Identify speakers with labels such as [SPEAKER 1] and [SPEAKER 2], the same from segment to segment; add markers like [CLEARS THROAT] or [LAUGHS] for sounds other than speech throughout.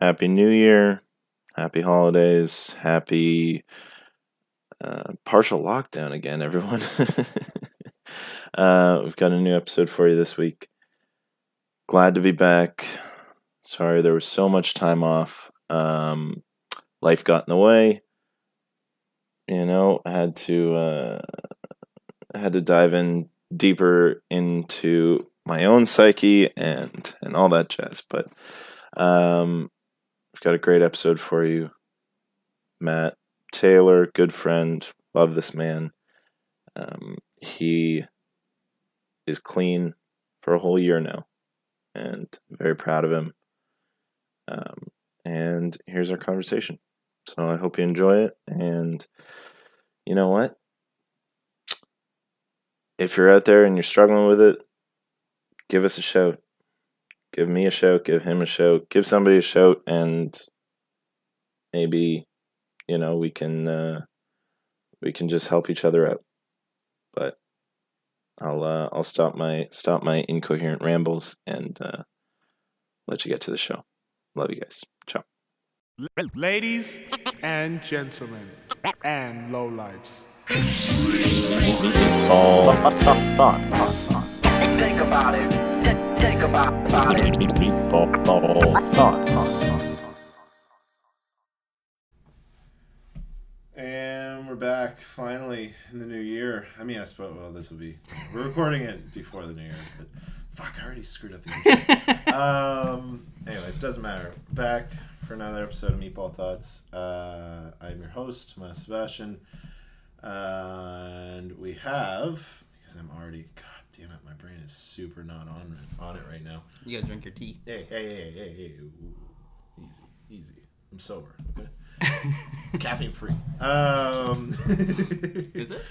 [SPEAKER 1] Happy New Year. Happy holidays. Happy uh, partial lockdown again, everyone. [LAUGHS] uh, we've got a new episode for you this week. Glad to be back. Sorry there was so much time off. Um, life got in the way. You know, I had to uh, had to dive in deeper into my own psyche and and all that jazz. But um, got a great episode for you. Matt Taylor, good friend, love this man. Um, he is clean for a whole year now, and very proud of him. Um, and here's our conversation. So I hope you enjoy it. And you know what? If you're out there and you're struggling with it, give us a shout. Give me a shout, give him a shout, give somebody a shout, and maybe, you know, we can uh, we can just help each other out. But I'll uh, I'll stop my stop my incoherent rambles and uh, let you get to the show. Love you guys. Ciao.
[SPEAKER 2] Ladies and gentlemen, and lowlifes.
[SPEAKER 1] All thoughts.
[SPEAKER 3] Think about it.
[SPEAKER 4] And we're back finally in the new year. I mean, I suppose, well, this will be. We're recording it before the new year, but fuck, I already screwed up the intro. [LAUGHS] um, anyways, doesn't matter. Back for another episode of Meatball Thoughts. Uh, I'm your host, Matt Sebastian. and we have, because I'm already, god damn it, my brain is super not on, on it right now.
[SPEAKER 5] You gotta drink your tea.
[SPEAKER 4] Hey, hey, hey, hey, hey. Ooh. Easy, easy. I'm sober, okay? [LAUGHS] it's caffeine free. Um, [LAUGHS]
[SPEAKER 5] Is it?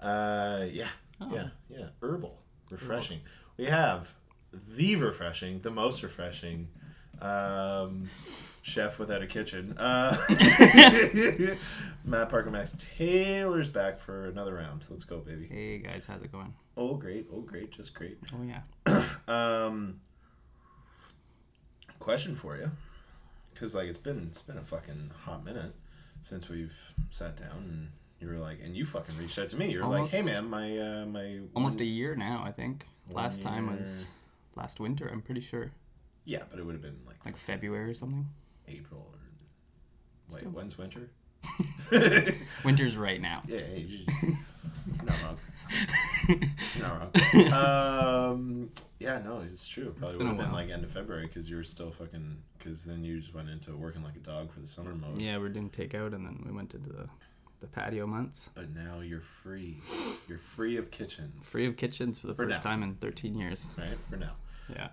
[SPEAKER 4] Uh, yeah,
[SPEAKER 5] Oh.
[SPEAKER 4] yeah, yeah. Herbal, refreshing. We have the refreshing, the most refreshing um, chef without a kitchen. Uh, [LAUGHS] Matt Parker Max Taylor's back for another round. Let's go, baby.
[SPEAKER 5] Hey guys, how's it going?
[SPEAKER 4] Oh, great. Oh, great. Just great.
[SPEAKER 5] Oh yeah. [CLEARS THROAT]
[SPEAKER 4] Um, question for you, because like it's been it's been a fucking hot minute since we've sat down and you were like, and you fucking reached out to me. You were like, hey man, my uh, my
[SPEAKER 5] Almost a year now, I think. Last time was last winter. I'm pretty sure,
[SPEAKER 4] yeah, but it would have been like
[SPEAKER 5] like February or something.
[SPEAKER 4] April or wait,
[SPEAKER 5] Still.
[SPEAKER 4] when's winter? [LAUGHS]
[SPEAKER 5] Winter's right now.
[SPEAKER 4] Yeah, hey, [LAUGHS] not wrong. Not wrong. [LAUGHS] Um, yeah, no, it's true. Probably would have been like end of February because you were still fucking. Because then you just went into working like a dog for the summer mode.
[SPEAKER 5] Yeah, we're doing takeout, and then we went into the the patio months.
[SPEAKER 4] But now you're free. You're free of kitchens.
[SPEAKER 5] Free of kitchens for the
[SPEAKER 4] For
[SPEAKER 5] first
[SPEAKER 4] now.
[SPEAKER 5] time in 13 years.
[SPEAKER 4] right for now.
[SPEAKER 5] Yeah.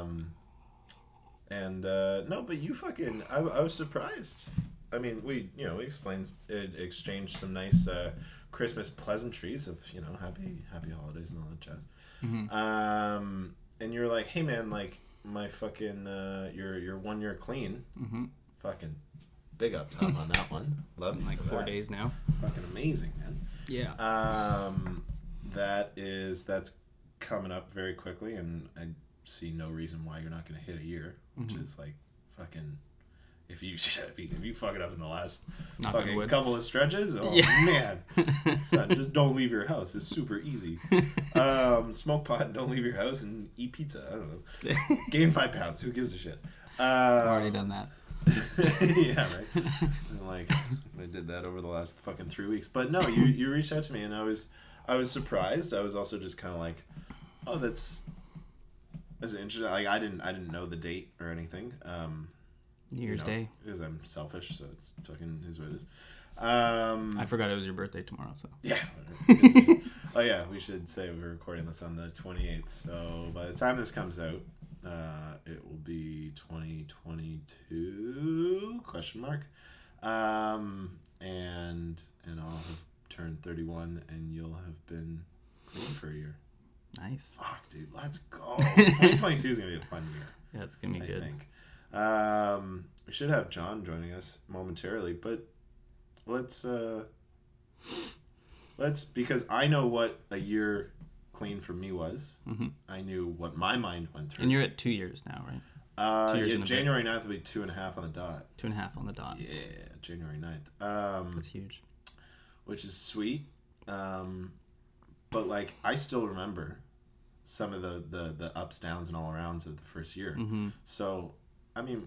[SPEAKER 4] Um, and uh, no, but you fucking. I, I was surprised. I mean, we you know we explained it, exchanged some nice uh, Christmas pleasantries of you know happy happy holidays and all that jazz.
[SPEAKER 5] Mhm.
[SPEAKER 4] Um, and you're like, hey man, like my fucking uh, you're you're one year clean.
[SPEAKER 5] hmm
[SPEAKER 4] Fucking big up top on that one. [LAUGHS] Love
[SPEAKER 5] Like four
[SPEAKER 4] that.
[SPEAKER 5] days now.
[SPEAKER 4] Fucking amazing, man.
[SPEAKER 5] Yeah.
[SPEAKER 4] Um, that is that's coming up very quickly, and I see no reason why you're not going to hit a year, which
[SPEAKER 5] Mhm.
[SPEAKER 4] is like fucking. If you [LAUGHS] if you fuck it up in the last
[SPEAKER 5] on
[SPEAKER 4] fucking couple of stretches, oh
[SPEAKER 5] Yeah.
[SPEAKER 4] man, [LAUGHS] son, just don't leave your house. It's super easy. [LAUGHS] Um, smoke pot and don't leave your house and eat pizza. I don't know. Gain five pounds. Who gives a shit? Um,
[SPEAKER 5] I've already done that.
[SPEAKER 4] yeah, right. And like I did that over the last fucking three weeks. But no, you you reached out to me and I was I was surprised. I was also just kind of like, oh, that's that's interesting. Like I didn't I didn't know the date or anything. Um,
[SPEAKER 5] New
[SPEAKER 4] you
[SPEAKER 5] Year's
[SPEAKER 4] know,
[SPEAKER 5] Day.
[SPEAKER 4] because I'm selfish, so it's fucking is what it is. Um,
[SPEAKER 5] I forgot it was your birthday tomorrow, so.
[SPEAKER 4] yeah. [LAUGHS] oh yeah, we should say we're recording this on the 28th. So by the time this comes out, uh, it will be 2022 question mark. Um, and and I'll have turned 31 and you'll have been clean for a year.
[SPEAKER 5] Nice.
[SPEAKER 4] Fuck, dude, let's go. 2022 is gonna be a fun year. [LAUGHS]
[SPEAKER 5] Yeah, it's gonna be
[SPEAKER 4] I
[SPEAKER 5] good.
[SPEAKER 4] think. Um, we should have John joining us momentarily, but let's uh, let's because I know what a year clean for me was.
[SPEAKER 5] Mhm.
[SPEAKER 4] I knew what my mind went through.
[SPEAKER 5] And you're at two years now, right?
[SPEAKER 4] Uh,
[SPEAKER 5] Two years
[SPEAKER 4] yeah,
[SPEAKER 5] and a bit.
[SPEAKER 4] January 9th will be two and a half on the dot.
[SPEAKER 5] Two and a half on the dot.
[SPEAKER 4] Yeah, January 9th. Um,
[SPEAKER 5] That's huge.
[SPEAKER 4] which is sweet. Um, but like, I still remember some of the, the, the ups, downs, and all arounds of the first year.
[SPEAKER 5] hmm
[SPEAKER 4] So, I mean,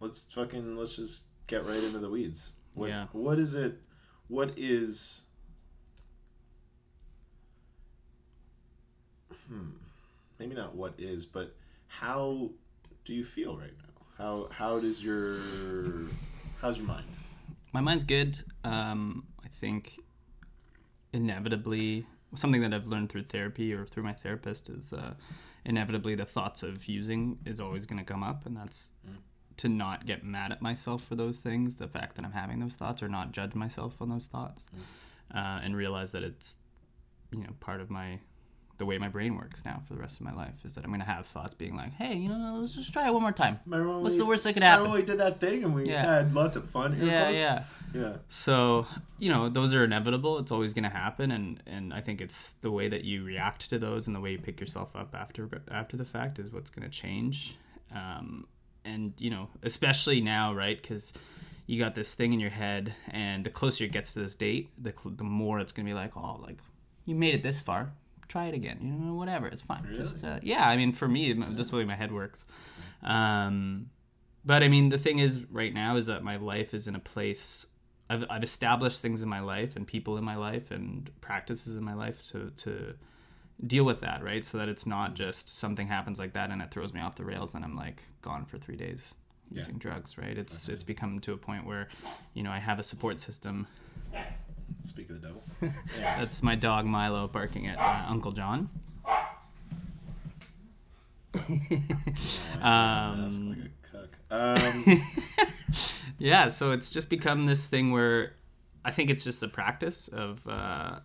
[SPEAKER 4] let's fucking let's just get right into the weeds. What,
[SPEAKER 5] Yeah.
[SPEAKER 4] What is it? What is? Hmm. Maybe not what is, but how do you feel right now? How how does your how's your mind?
[SPEAKER 5] My mind's good. Um, I think inevitably something that I've learned through therapy or through my therapist is uh, inevitably the thoughts of using is always going to come up, and that's to not get mad at myself for those things, the fact that I'm having those thoughts, or not judge myself on those thoughts, uh, and realize that it's you know part of my the way my brain works now for the rest of my life is that I'm going to have thoughts being like, hey, you know, let's just try it one more time. What's
[SPEAKER 4] we-
[SPEAKER 5] the worst that could
[SPEAKER 4] remember
[SPEAKER 5] happen?
[SPEAKER 4] when we did that thing and we
[SPEAKER 5] Yeah.
[SPEAKER 4] had lots of fun.
[SPEAKER 5] Yeah, yeah.
[SPEAKER 4] yeah.
[SPEAKER 5] So, you know, those are inevitable. It's always going to happen and and I think it's the way that you react to those and the way you pick yourself up after after the fact is what's going to change. Um and, you know, especially now, right? Cuz you got this thing in your head and the closer it gets to this date, the cl- the more it's going to be like, "Oh, like you made it this far. Try it again. You know, whatever. It's fine." Just uh, yeah, I mean, for me, m- that's the way my head works. Um but I mean, the thing is, right now, is that my life is in a place. I've, I've established things in my life and people in my life and practices in my life to, to deal with that, right? So that it's not just something happens like that and it throws me off the rails and I'm like gone for three days using drugs, right? It's it's become to a point where, you know, I have a support system.
[SPEAKER 4] Speak of the devil. [LAUGHS] Yeah.
[SPEAKER 5] That's my dog Milo barking at uh, Uncle John. [LAUGHS] Um,
[SPEAKER 4] like a cuck. Um, [LAUGHS]
[SPEAKER 5] yeah so it's just become this thing where i think it's just a practice of uh,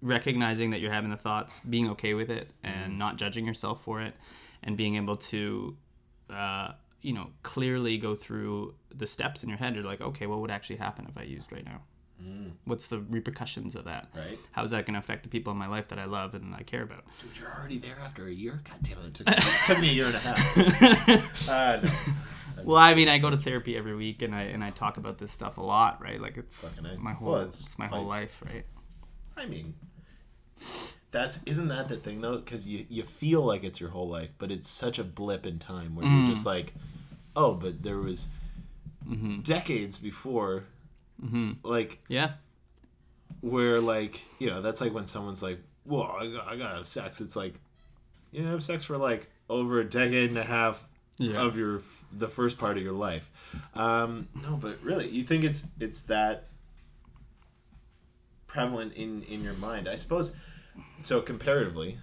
[SPEAKER 5] recognizing that you're having the thoughts being okay with it and not judging yourself for it and being able to uh, you know clearly go through the steps in your head you're like okay what would actually happen if i used right now Mm. what's the repercussions of that
[SPEAKER 4] Right.
[SPEAKER 5] how is that going to affect the people in my life that i love and i care about
[SPEAKER 4] Dude, you're already there after a year? God damn it. It took, it took me a year and a half. [LAUGHS] Uh, no.
[SPEAKER 5] well i mean i go to therapy every week and i and i talk about this stuff a lot right like it's my whole
[SPEAKER 4] Well,
[SPEAKER 5] it's,
[SPEAKER 4] it's
[SPEAKER 5] my whole
[SPEAKER 4] like-
[SPEAKER 5] life right
[SPEAKER 4] I mean, that's isn't that the thing though? Because you you feel like it's your whole life, but it's such a blip in time where you're mm. just like, oh, but there was mm-hmm. decades before, like
[SPEAKER 5] yeah
[SPEAKER 4] where like you know that's like when someone's like, well, I, got- I gotta have sex. It's like you know have sex for like over a decade and a half
[SPEAKER 5] Yeah.
[SPEAKER 4] of your the first part of your life. Um, no, but really, you think it's it's that prevalent in in your mind? I suppose. So comparatively,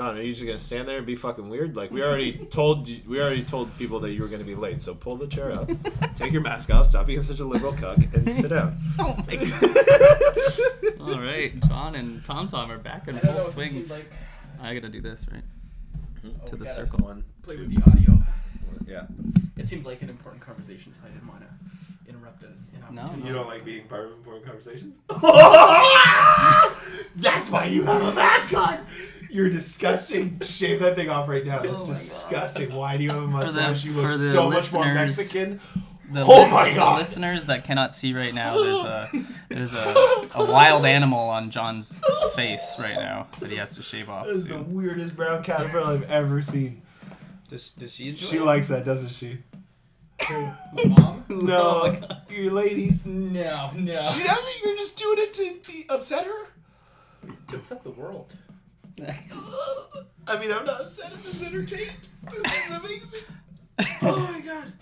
[SPEAKER 4] John, are you just gonna stand there and be fucking weird? Like we already [LAUGHS] told you, we already told people that you were gonna be late. So pull the chair up, take your mask off, stop being such a liberal cuck, and [LAUGHS] sit down.
[SPEAKER 5] Oh my god. [LAUGHS] All right, John and Tom Tom are back in full
[SPEAKER 6] know if it
[SPEAKER 5] swing.
[SPEAKER 6] like
[SPEAKER 5] I gotta do this right mm-hmm.
[SPEAKER 6] oh, to
[SPEAKER 5] the
[SPEAKER 6] gotta
[SPEAKER 5] circle.
[SPEAKER 4] One,
[SPEAKER 6] play
[SPEAKER 4] two,
[SPEAKER 6] with the audio.
[SPEAKER 4] yeah.
[SPEAKER 6] It seemed like an important conversation, so I didn't want to interrupt it.
[SPEAKER 5] No,
[SPEAKER 4] You don't like being part of important conversations? That's why you have a mask on. You're disgusting. Shave that thing off right now. That's oh disgusting. Why do you have a mustache? you look so much more
[SPEAKER 5] listeners-
[SPEAKER 4] Mexican.
[SPEAKER 5] The,
[SPEAKER 4] Oh
[SPEAKER 5] lis-
[SPEAKER 4] my
[SPEAKER 5] the
[SPEAKER 4] God.
[SPEAKER 5] listeners that cannot see right now, there's a there's a, a wild animal on John's face right now that he has to shave off
[SPEAKER 4] That is the weirdest brown caterpillar I've ever seen.
[SPEAKER 5] Does, does she enjoy
[SPEAKER 4] She
[SPEAKER 5] it?
[SPEAKER 4] likes that, doesn't she?
[SPEAKER 6] My mom?
[SPEAKER 4] No, [LAUGHS] oh your lady.
[SPEAKER 6] No, no.
[SPEAKER 4] She doesn't. You're just doing it to be, upset her.
[SPEAKER 6] To upset the world.
[SPEAKER 4] I mean, I'm not upset. I'm just entertained. This is amazing. Oh my god.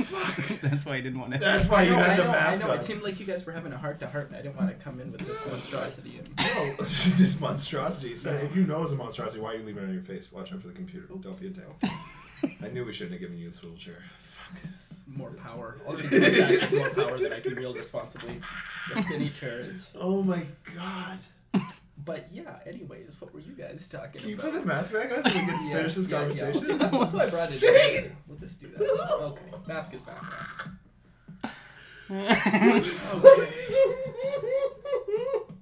[SPEAKER 4] Fuck. [LAUGHS]
[SPEAKER 5] That's why I didn't want to.
[SPEAKER 4] That's why you
[SPEAKER 6] I know,
[SPEAKER 4] had
[SPEAKER 6] I
[SPEAKER 4] the
[SPEAKER 6] know,
[SPEAKER 4] mask
[SPEAKER 6] I know.
[SPEAKER 4] on.
[SPEAKER 6] It seemed like you guys were having a heart to heart, and I didn't want to come in with this monstrosity. And
[SPEAKER 4] Oh, [LAUGHS] this monstrosity. So if you know it's a monstrosity, why are you leaving it on your face? Watch out for the computer. Don't be a dick. [LAUGHS] I knew we shouldn't have given you this swivel chair. Fuck.
[SPEAKER 6] more power. It's more power that I can wield responsibly. The spinny chair is.
[SPEAKER 4] Oh my god.
[SPEAKER 6] But yeah. Anyways, what were you guys talking
[SPEAKER 4] Can you
[SPEAKER 6] about?
[SPEAKER 4] put the mask back on so we can [LAUGHS]
[SPEAKER 6] Yeah,
[SPEAKER 4] finish this
[SPEAKER 6] yeah, yeah.
[SPEAKER 4] conversation? [LAUGHS]
[SPEAKER 6] That's why I brought it.
[SPEAKER 4] insane.
[SPEAKER 6] in. We'll just do that. Okay, mask is back on. Okay. [LAUGHS]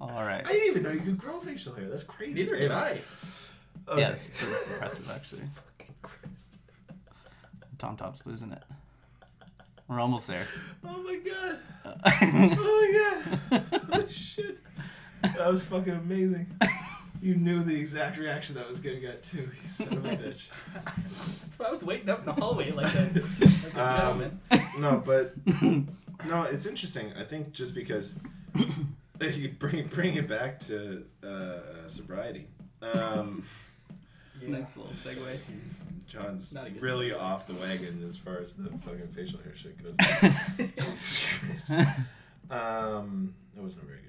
[SPEAKER 5] All right.
[SPEAKER 4] I didn't even know you could grow facial hair. That's crazy.
[SPEAKER 6] Neither did I.
[SPEAKER 4] Okay.
[SPEAKER 5] Yeah, it's pretty impressive actually.
[SPEAKER 4] Fucking Christ.
[SPEAKER 5] Tom Tom's losing it. We're almost there.
[SPEAKER 4] Oh my god. Oh my god. Holy shit. That was fucking amazing. You knew the exact reaction that I was gonna get too. You son of a [LAUGHS] bitch.
[SPEAKER 6] That's why I was waiting up in the hallway like a, like a
[SPEAKER 4] Um,
[SPEAKER 6] gentleman. [LAUGHS]
[SPEAKER 4] No, but no, it's interesting. I think just because [LAUGHS] you bring bring it back to uh, sobriety. Um,
[SPEAKER 5] Nice little segue.
[SPEAKER 4] John's
[SPEAKER 6] Not a good
[SPEAKER 4] really off the wagon as far as the fucking facial hair shit goes. Jesus Christ. um, that wasn't a very good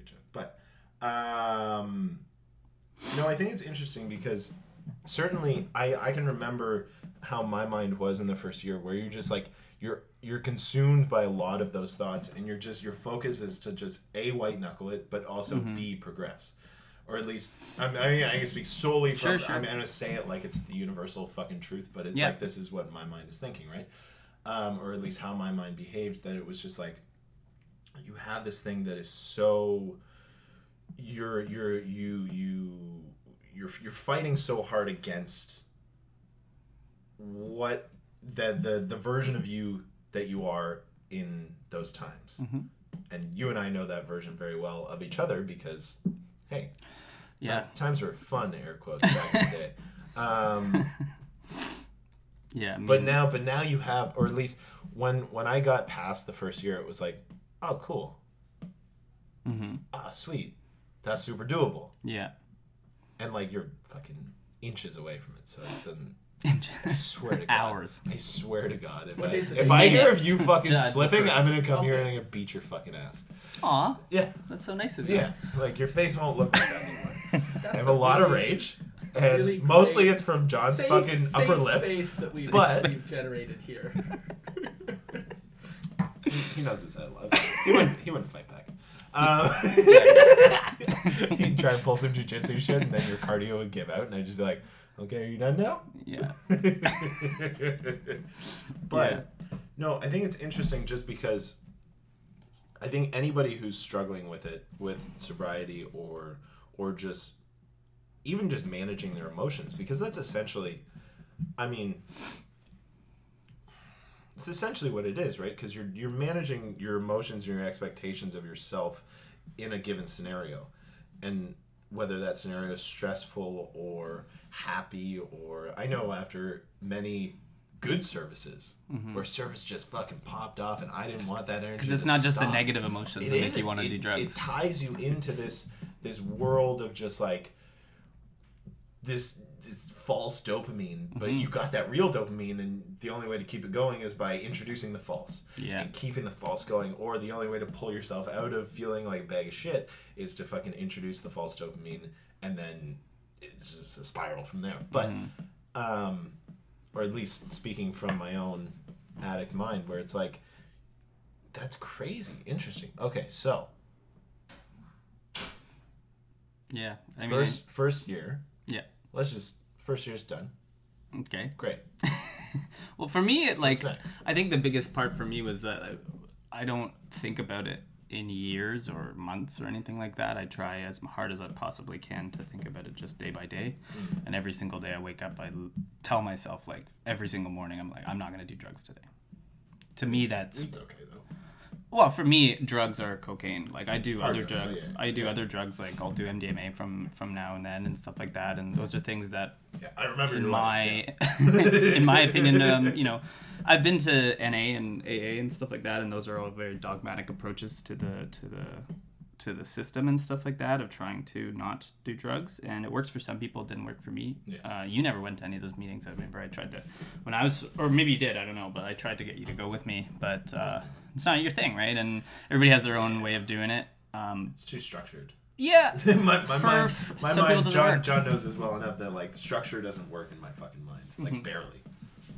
[SPEAKER 4] joke, but um, no, I think it's interesting because certainly I I can remember how my mind was in the first year, where you're just like you're you're consumed by a lot of those thoughts, and you're just your focus is to just a white knuckle it, but also b progress. Or at least, I mean, I, mean, I can speak solely from.
[SPEAKER 5] Sure, sure.
[SPEAKER 4] I mean, I'm gonna say it like it's the universal fucking truth, but it's
[SPEAKER 5] Yeah.
[SPEAKER 4] like this is what my mind is thinking, right? Um, or at least how my mind behaved. That it was just like you have this thing that is so you're you're you you you're you're fighting so hard against what the the the version of you that you are in those times. And you and I know that version very well of each other because hey,
[SPEAKER 5] Yeah.
[SPEAKER 4] ti- times were fun air quotes back in the day. [LAUGHS] Um, [LAUGHS]
[SPEAKER 5] Yeah. I
[SPEAKER 4] but now but now you have or at least when when i got past the first year it was like oh cool
[SPEAKER 5] Mhm.
[SPEAKER 4] ah sweet that's super doable
[SPEAKER 5] Yeah.
[SPEAKER 4] and like you're fucking inches away from it so it doesn't [LAUGHS] i swear to god
[SPEAKER 5] Hours.
[SPEAKER 4] i swear to god if
[SPEAKER 6] What
[SPEAKER 4] i,
[SPEAKER 6] is it,
[SPEAKER 4] if I hear of you fucking slipping i'm gonna come here and i'm gonna beat your fucking ass
[SPEAKER 5] Aw,
[SPEAKER 4] yeah
[SPEAKER 5] that's so nice of you.
[SPEAKER 4] yeah like your face won't look like that anymore [LAUGHS] i have a lot of rage and
[SPEAKER 6] really
[SPEAKER 4] mostly it's from john's
[SPEAKER 6] safe-
[SPEAKER 4] fucking
[SPEAKER 6] safe
[SPEAKER 4] upper lip
[SPEAKER 6] space that we've,
[SPEAKER 4] But-
[SPEAKER 6] we've generated here. [LAUGHS]
[SPEAKER 4] He knows his head love. He wouldn't. He wouldn't fight back. Um, he'd [LAUGHS] try and pull some jujitsu shit, and then your cardio would give out, and I'd just be like, "Okay, are you done now?"
[SPEAKER 5] Yeah. [LAUGHS]
[SPEAKER 4] but no, I think it's interesting just because I think anybody who's struggling with it, with sobriety or or just even just managing their emotions, because that's essentially, I mean, it's essentially what it is, right? Because you're you're managing your emotions and your expectations of yourself in a given scenario, and whether that scenario is stressful or happy or I know after many good services mm-hmm. where service just fucking popped off and I didn't want that energy.
[SPEAKER 5] Because it's not just the negative emotions
[SPEAKER 4] It
[SPEAKER 5] that make you want to do
[SPEAKER 4] It ties you into this this world of just like this this false dopamine, but
[SPEAKER 5] Mm-hmm.
[SPEAKER 4] you got that real dopamine, and the only way to keep it going is by introducing the false
[SPEAKER 5] Yeah.
[SPEAKER 4] and keeping the false going. Or the only way to pull yourself out of feeling like a bag of shit is to fucking introduce the false dopamine, and then it's just a spiral from there. But,
[SPEAKER 5] Mm-hmm.
[SPEAKER 4] um, or at least speaking from my own addict mind, where it's like, that's crazy. Interesting. Okay, so
[SPEAKER 5] yeah. I mean,
[SPEAKER 4] first first year. Let's just first year's done.
[SPEAKER 5] Okay.
[SPEAKER 4] Great. [LAUGHS]
[SPEAKER 5] Well, for me, it like? I think the biggest part for me was that I don't think about it in years or months or anything like that. I try as hard as I possibly can to think about it just day by day.
[SPEAKER 4] Mm.
[SPEAKER 5] And every single day I wake up, I l- tell myself like every single morning, I'm like, I'm not gonna do drugs today. To me, that's
[SPEAKER 4] It's okay though.
[SPEAKER 5] Well for me. Drugs are cocaine. Like I do
[SPEAKER 4] Hard
[SPEAKER 5] other
[SPEAKER 4] drug,
[SPEAKER 5] drugs.
[SPEAKER 4] yeah,
[SPEAKER 5] I do
[SPEAKER 4] yeah.
[SPEAKER 5] other drugs. Like I'll do MDMA from from now and then and stuff like that. And those are things that
[SPEAKER 4] Yeah, I remember
[SPEAKER 5] in my [LAUGHS] in my opinion [LAUGHS] um, you know i've been to na and aa and stuff like that and those are all very dogmatic approaches to the to the to the system and stuff like that of trying to not do drugs and it works for some people it didn't work for me
[SPEAKER 4] Yeah.
[SPEAKER 5] uh, you never went to any of those meetings i remember i tried to when i was or maybe you did i don't know but i tried to get you to go with me but uh, it's not your thing right and everybody has their own way of doing it um,
[SPEAKER 4] It's too structured.
[SPEAKER 5] yeah [LAUGHS]
[SPEAKER 4] my my
[SPEAKER 5] For-
[SPEAKER 4] mind, my mind John,
[SPEAKER 5] work.
[SPEAKER 4] John knows this well enough that like structure doesn't work in my fucking mind. Like barely.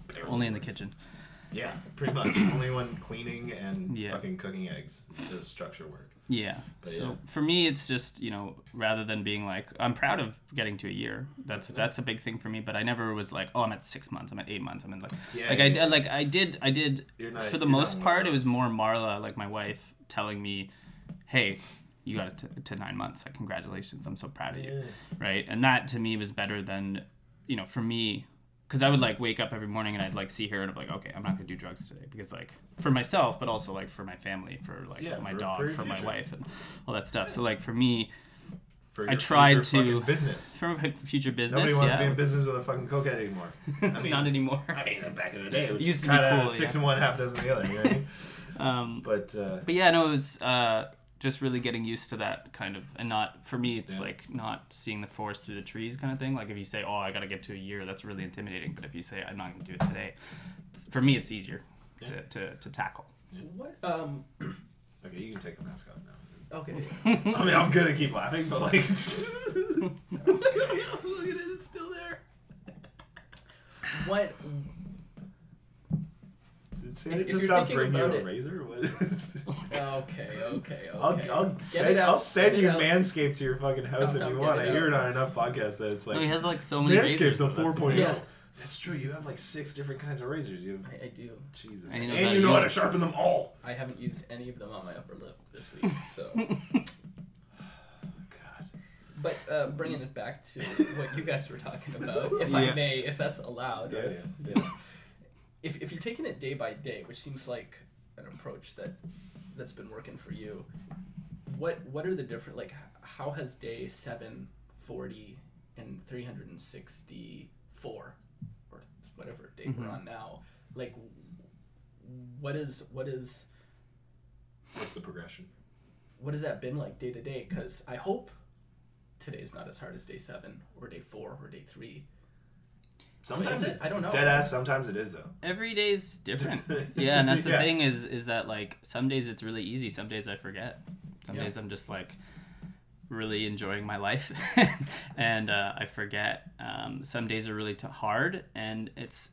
[SPEAKER 4] barely.
[SPEAKER 5] only in the kitchen
[SPEAKER 4] Yeah, pretty much. only when cleaning and
[SPEAKER 5] Yeah.
[SPEAKER 4] fucking cooking eggs does structure work.
[SPEAKER 5] Yeah. so
[SPEAKER 4] yeah.
[SPEAKER 5] for me, it's just you know, rather than being like, I'm proud of getting to a year. That's that's a big thing for me. But I never was like, oh, I'm at six months. I'm at eight months. I'm in like,
[SPEAKER 4] Yeah,
[SPEAKER 5] like
[SPEAKER 4] yeah,
[SPEAKER 5] I like I did I did
[SPEAKER 4] not-
[SPEAKER 5] for the most part. It was more Marla, like my wife, telling me, hey. You got it to, to nine months. Like, congratulations! I'm so proud of you, right? And that to me was better than, you know, for me, because I would like wake up every morning and I'd like see her and I'm like, okay, I'm not gonna do drugs today because like for myself, but also like for my family, for like
[SPEAKER 4] Yeah,
[SPEAKER 5] my
[SPEAKER 4] for-
[SPEAKER 5] dog,
[SPEAKER 4] for
[SPEAKER 5] for, my wife, and all that stuff. So like for me,
[SPEAKER 4] For
[SPEAKER 5] I tried to-
[SPEAKER 4] business. [LAUGHS]
[SPEAKER 5] for my future business,
[SPEAKER 4] Nobody wants
[SPEAKER 5] yeah,
[SPEAKER 4] to be in business with a fucking cokehead anymore. [LAUGHS] I mean,
[SPEAKER 5] not anymore.
[SPEAKER 4] I mean, back in the day, it was
[SPEAKER 5] Used
[SPEAKER 4] just
[SPEAKER 5] to be
[SPEAKER 4] kind of
[SPEAKER 5] cool,
[SPEAKER 4] six
[SPEAKER 5] yeah.
[SPEAKER 4] and one, half dozen the other. You know I mean? [LAUGHS]
[SPEAKER 5] Um,
[SPEAKER 4] But uh,
[SPEAKER 5] but yeah, no, it was uh, just really getting used to that kind of, and not for me, it's
[SPEAKER 4] Yeah.
[SPEAKER 5] like not seeing the forest through the trees kind of thing. Like if you say, oh, I got to get to a year, that's really intimidating. But if you say, I'm not gonna do it today, for me, it's easier to, to, to tackle.
[SPEAKER 6] What? Um. [CLEARS THROAT]
[SPEAKER 4] okay, you can take the mask off now.
[SPEAKER 6] Okay. [LAUGHS]
[SPEAKER 4] I mean, I'm gonna keep laughing, but like, [LAUGHS] [LAUGHS] look at it, it's still there.
[SPEAKER 6] what? [LAUGHS]
[SPEAKER 4] Did Santa
[SPEAKER 6] If
[SPEAKER 4] just
[SPEAKER 6] you're
[SPEAKER 4] not
[SPEAKER 6] thinking
[SPEAKER 4] bring you a
[SPEAKER 6] it-
[SPEAKER 4] razor? What [LAUGHS] is?
[SPEAKER 6] Okay. Okay. Okay. [LAUGHS]
[SPEAKER 4] I'll, I'll send,
[SPEAKER 6] out,
[SPEAKER 4] I'll send you
[SPEAKER 6] out.
[SPEAKER 4] Manscaped to your fucking house
[SPEAKER 6] Come,
[SPEAKER 4] if you want. I hear it on enough podcasts that it's like
[SPEAKER 5] No, he has like so many
[SPEAKER 4] Manscaped
[SPEAKER 5] razors
[SPEAKER 4] the
[SPEAKER 5] and stuff.
[SPEAKER 4] 4.0.
[SPEAKER 6] Yeah.
[SPEAKER 4] That's true. You have like six different kinds of razors. You have
[SPEAKER 6] I, I do.
[SPEAKER 4] Jesus,
[SPEAKER 5] And
[SPEAKER 4] and,
[SPEAKER 5] he knows
[SPEAKER 4] you know how to sharpen them all.
[SPEAKER 6] I haven't used any of them on my upper lip this week. So,
[SPEAKER 4] God. [SIGHS]
[SPEAKER 6] but uh, bringing it back to what you guys were talking about, if
[SPEAKER 5] Yeah.
[SPEAKER 6] I may, if that's allowed.
[SPEAKER 4] Yeah, yeah, yeah.
[SPEAKER 6] If, if you're taking it day by day, which seems like an approach that that's been working for you, what what are the different like? How has day seven, forty, and three hundred and sixty four, or whatever day we're mm-hmm. on now, like? What is what is
[SPEAKER 4] What's the progression?
[SPEAKER 6] what has that been like day to day? Because I hope today's not as hard as day seven or day four or day three.
[SPEAKER 4] Sometimes
[SPEAKER 6] Is it? I don't know.
[SPEAKER 4] Dead ass. Sometimes it is though.
[SPEAKER 5] Every day's different. [LAUGHS] Yeah, and that's the
[SPEAKER 4] Yeah.
[SPEAKER 5] thing is is that like some days it's really easy, some days I forget. Some
[SPEAKER 6] Yeah.
[SPEAKER 5] days I'm just like really enjoying my life [LAUGHS] and uh, I forget. Um, some days are really t- hard and it's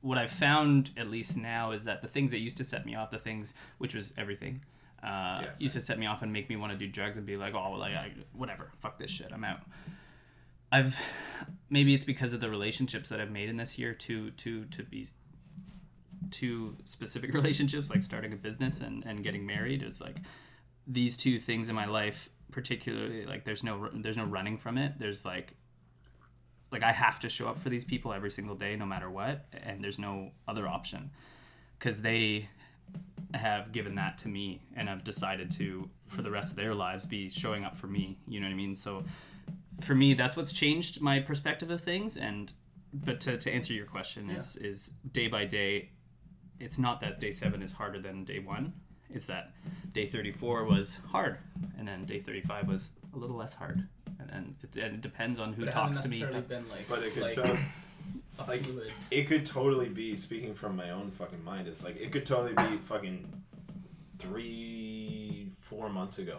[SPEAKER 5] what I've found at least now is that the things that used to set me off, the things which was everything, uh,
[SPEAKER 4] Yeah.
[SPEAKER 5] used to set me off and make me want to do drugs and be like, oh, well, like, I, whatever, fuck this shit, I'm out. I've maybe it's because of the relationships that I've made in this year to to to be two specific [LAUGHS] relationships like starting a business and, and getting married is like these two things in my life particularly like there's no there's no running from it. There's like like I have to show up for these people every single day no matter what and there's no other option. Cuz they have given that to me and I've decided to for the rest of their lives be showing up for me you know what I mean? So for me that's what's changed my perspective of things and but to, to answer your question is is day by day it's not that day seven is harder than day one it's that day 34 was hard and then day 35 was a little less hard and then it, and it depends on who
[SPEAKER 6] But it
[SPEAKER 5] talks
[SPEAKER 6] hasn't
[SPEAKER 5] to me
[SPEAKER 6] necessarily been like,
[SPEAKER 4] But it could
[SPEAKER 6] like
[SPEAKER 4] to-
[SPEAKER 6] a
[SPEAKER 4] like- it could totally be speaking from my own fucking mind. It's like it could totally be fucking three, four months ago.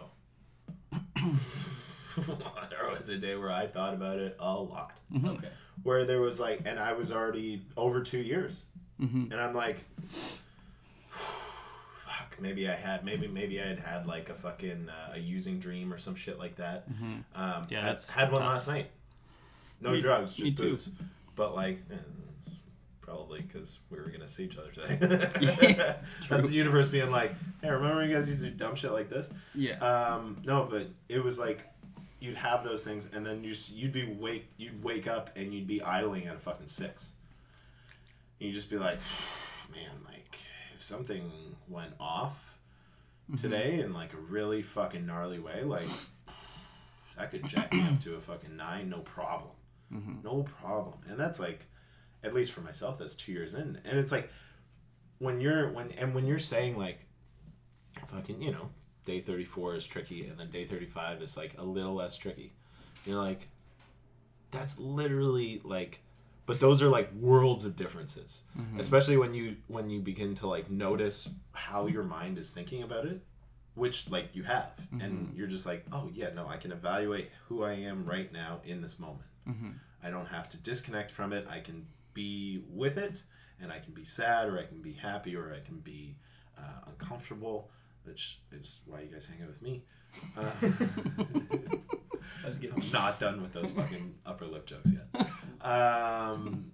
[SPEAKER 4] [COUGHS] [LAUGHS] [LAUGHS] there was a day where I thought about it a lot.
[SPEAKER 6] Okay.
[SPEAKER 4] Where there was like, and I was already over two years,
[SPEAKER 5] Mhm.
[SPEAKER 4] and I'm like, [SIGHS] fuck. Maybe I had, maybe maybe I had had like a fucking uh, a using dream or some shit like that. Um,
[SPEAKER 5] Yeah,
[SPEAKER 4] had,
[SPEAKER 5] that's
[SPEAKER 4] had one
[SPEAKER 5] tough.
[SPEAKER 4] last night. No
[SPEAKER 5] Me-
[SPEAKER 4] drugs,
[SPEAKER 5] me
[SPEAKER 4] just
[SPEAKER 5] too.
[SPEAKER 4] booze. But like, eh, probably because we were gonna see each other today. [LAUGHS] That's the universe being like, hey, remember when you guys used to do dumb shit like this?
[SPEAKER 5] yeah
[SPEAKER 4] Um, no, but it was like you'd have those things, and then you just, you'd be wake you'd wake up and you'd be idling at a fucking six. And you'd just be like, [SIGHS] man, like if something went off mm-hmm. today in like a really fucking gnarly way, like that could jack me up to a fucking nine, no problem, mm-hmm. no problem. And that's like, at least for myself, that's two years in, and it's like when you're when and when you're saying like fucking you know day 34 is tricky and then day 35 is like a little less tricky. You're like that's literally like but those are like worlds of differences. Mm-hmm. Especially when you when you begin to like notice how your mind is thinking about it which like you have. And mm-hmm. you're just like oh yeah no i can evaluate who i am right now in this moment. Mm-hmm. I don't have to disconnect from it. I can be with it and i can be sad or i can be happy or i can be uh, uncomfortable which is why you guys hang out with me uh,
[SPEAKER 6] I was getting [LAUGHS]
[SPEAKER 4] not done with those fucking upper lip jokes yet. Um,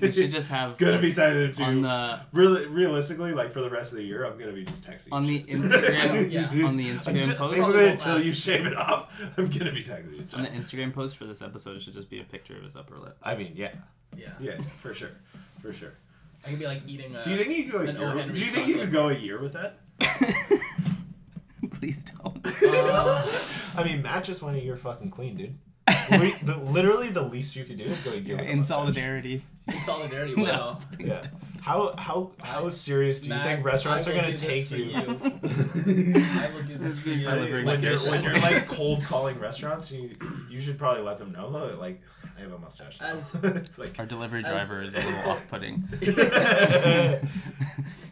[SPEAKER 5] We should just have
[SPEAKER 4] gonna be sending it to
[SPEAKER 5] on the
[SPEAKER 4] really realistically like for the rest of the year. I'm gonna be just texting.
[SPEAKER 5] on
[SPEAKER 4] you
[SPEAKER 5] the
[SPEAKER 4] shit.
[SPEAKER 5] Instagram [LAUGHS]
[SPEAKER 6] Yeah.
[SPEAKER 5] on the Instagram
[SPEAKER 4] Until,
[SPEAKER 5] post
[SPEAKER 4] basically, until you shave it off, I'm gonna be texting you.
[SPEAKER 5] on the Instagram post for this episode it should just be a picture of his upper lip.
[SPEAKER 4] I mean, yeah,
[SPEAKER 6] Yeah.
[SPEAKER 4] yeah, for sure, for sure.
[SPEAKER 6] I can be like eating a.
[SPEAKER 4] Do you think you could go a year? Do you think you could go a year with that? [LAUGHS]
[SPEAKER 5] Please don't.
[SPEAKER 6] Uh,
[SPEAKER 4] I mean, Matt just went a year fucking clean, dude. We, the, literally, the least you could do is go a year. with a
[SPEAKER 5] in
[SPEAKER 4] mustache.
[SPEAKER 5] solidarity.
[SPEAKER 6] in solidarity, [LAUGHS]
[SPEAKER 5] No,
[SPEAKER 6] wow.
[SPEAKER 5] please
[SPEAKER 4] Yeah.
[SPEAKER 5] don't.
[SPEAKER 4] How how how serious do you
[SPEAKER 6] Matt,
[SPEAKER 4] think restaurants are gonna take
[SPEAKER 6] for
[SPEAKER 4] you? [LAUGHS]
[SPEAKER 6] I will do this for you.
[SPEAKER 4] when you're when you're like [LAUGHS] cold calling restaurants, you you should probably let them know though. Like I have a mustache. now."
[SPEAKER 6] As- [LAUGHS]
[SPEAKER 4] it's like
[SPEAKER 5] Our delivery
[SPEAKER 6] As-
[SPEAKER 5] driver is a little off-putting.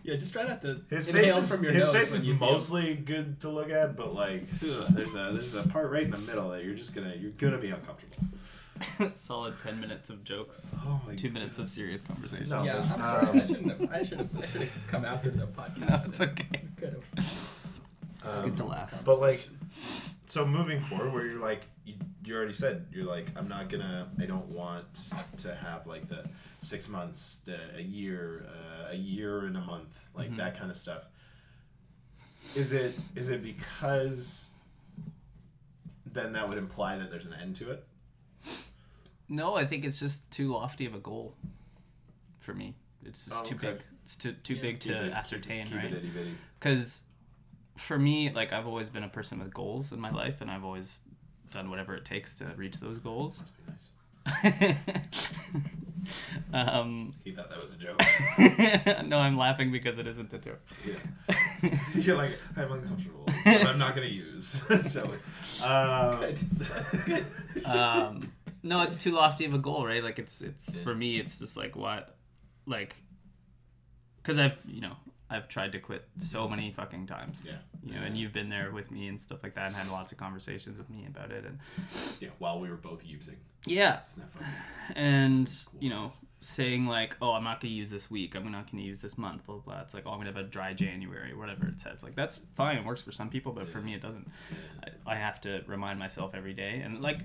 [SPEAKER 6] Yeah, just try not to
[SPEAKER 4] his
[SPEAKER 6] inhale
[SPEAKER 4] face is
[SPEAKER 6] from your
[SPEAKER 4] his
[SPEAKER 6] nose
[SPEAKER 4] face
[SPEAKER 6] when you
[SPEAKER 4] is
[SPEAKER 6] see him.
[SPEAKER 4] mostly good to look at, but like ugh, there's a there's a part right in the middle that you're just gonna you're gonna be uncomfortable. [LAUGHS]
[SPEAKER 5] Solid ten minutes of jokes.
[SPEAKER 4] Oh my
[SPEAKER 5] Two minutes of serious conversation.
[SPEAKER 4] No.
[SPEAKER 6] Yeah, I'm
[SPEAKER 4] Um,
[SPEAKER 6] sorry. I shouldn't have. I should have. I should have come after the podcast.
[SPEAKER 5] No, it's okay.
[SPEAKER 6] Could have.
[SPEAKER 5] It's good to laugh.
[SPEAKER 4] But like, so moving forward, where you're like, you, you already said you're like, I'm not gonna, I don't want to have like the six months, the, a year, uh, a year and a month, like that kind of stuff. Is it is it because then that would imply that there's an end to it?
[SPEAKER 5] No, I think it's just too lofty of a goal for me. It's just
[SPEAKER 4] Oh,
[SPEAKER 5] too
[SPEAKER 4] okay.
[SPEAKER 5] big. It's too too
[SPEAKER 6] Yeah.
[SPEAKER 5] big to
[SPEAKER 4] it-
[SPEAKER 5] ascertain,
[SPEAKER 4] keep
[SPEAKER 5] right?
[SPEAKER 4] it itty bitty.
[SPEAKER 5] Because for me, like I've always been a person with goals in my life, and I've always done whatever it takes to reach those goals.
[SPEAKER 4] Must be nice. [LAUGHS]
[SPEAKER 5] um,
[SPEAKER 4] He thought that was a joke. [LAUGHS]
[SPEAKER 5] no, I'm laughing because it isn't a joke.
[SPEAKER 4] Yeah. [LAUGHS] You're like, I'm uncomfortable, but I'm not gonna use. so, um,
[SPEAKER 5] um, no, it's too lofty of a goal, right? Like it's it's for me, it's just like what, like, because I've you know I've tried to quit so many fucking times.
[SPEAKER 4] Yeah.
[SPEAKER 5] You know, and you've been there with me and stuff like that, and had lots of conversations with me about it, and
[SPEAKER 4] yeah, while we were both using.
[SPEAKER 5] yeah, and you know saying like oh i'm not going to use this week. I'm not going to use this month blah, blah blah. It's like oh i'm going to have a dry january whatever it says. Like that's fine. It works for some people but for me it doesn't. I, I have to remind myself every day. And like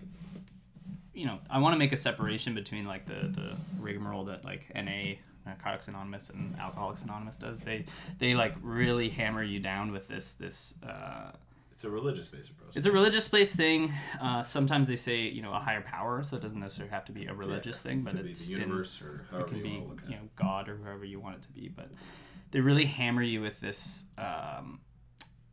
[SPEAKER 5] you know i want to make a separation between like the the rigmarole that like na narcotics anonymous and alcoholics anonymous does they they like really hammer you down with this this uh
[SPEAKER 4] It's a religious based approach.
[SPEAKER 5] it's a religious based thing. Uh, sometimes they say you know a higher power, so it doesn't necessarily have to be a religious thing, but
[SPEAKER 4] Could be
[SPEAKER 5] it's
[SPEAKER 4] the
[SPEAKER 5] in-
[SPEAKER 4] universe or
[SPEAKER 5] it can
[SPEAKER 4] you
[SPEAKER 5] be
[SPEAKER 4] want to look at
[SPEAKER 5] you know God or whoever you want it to be. But they really hammer you with this um,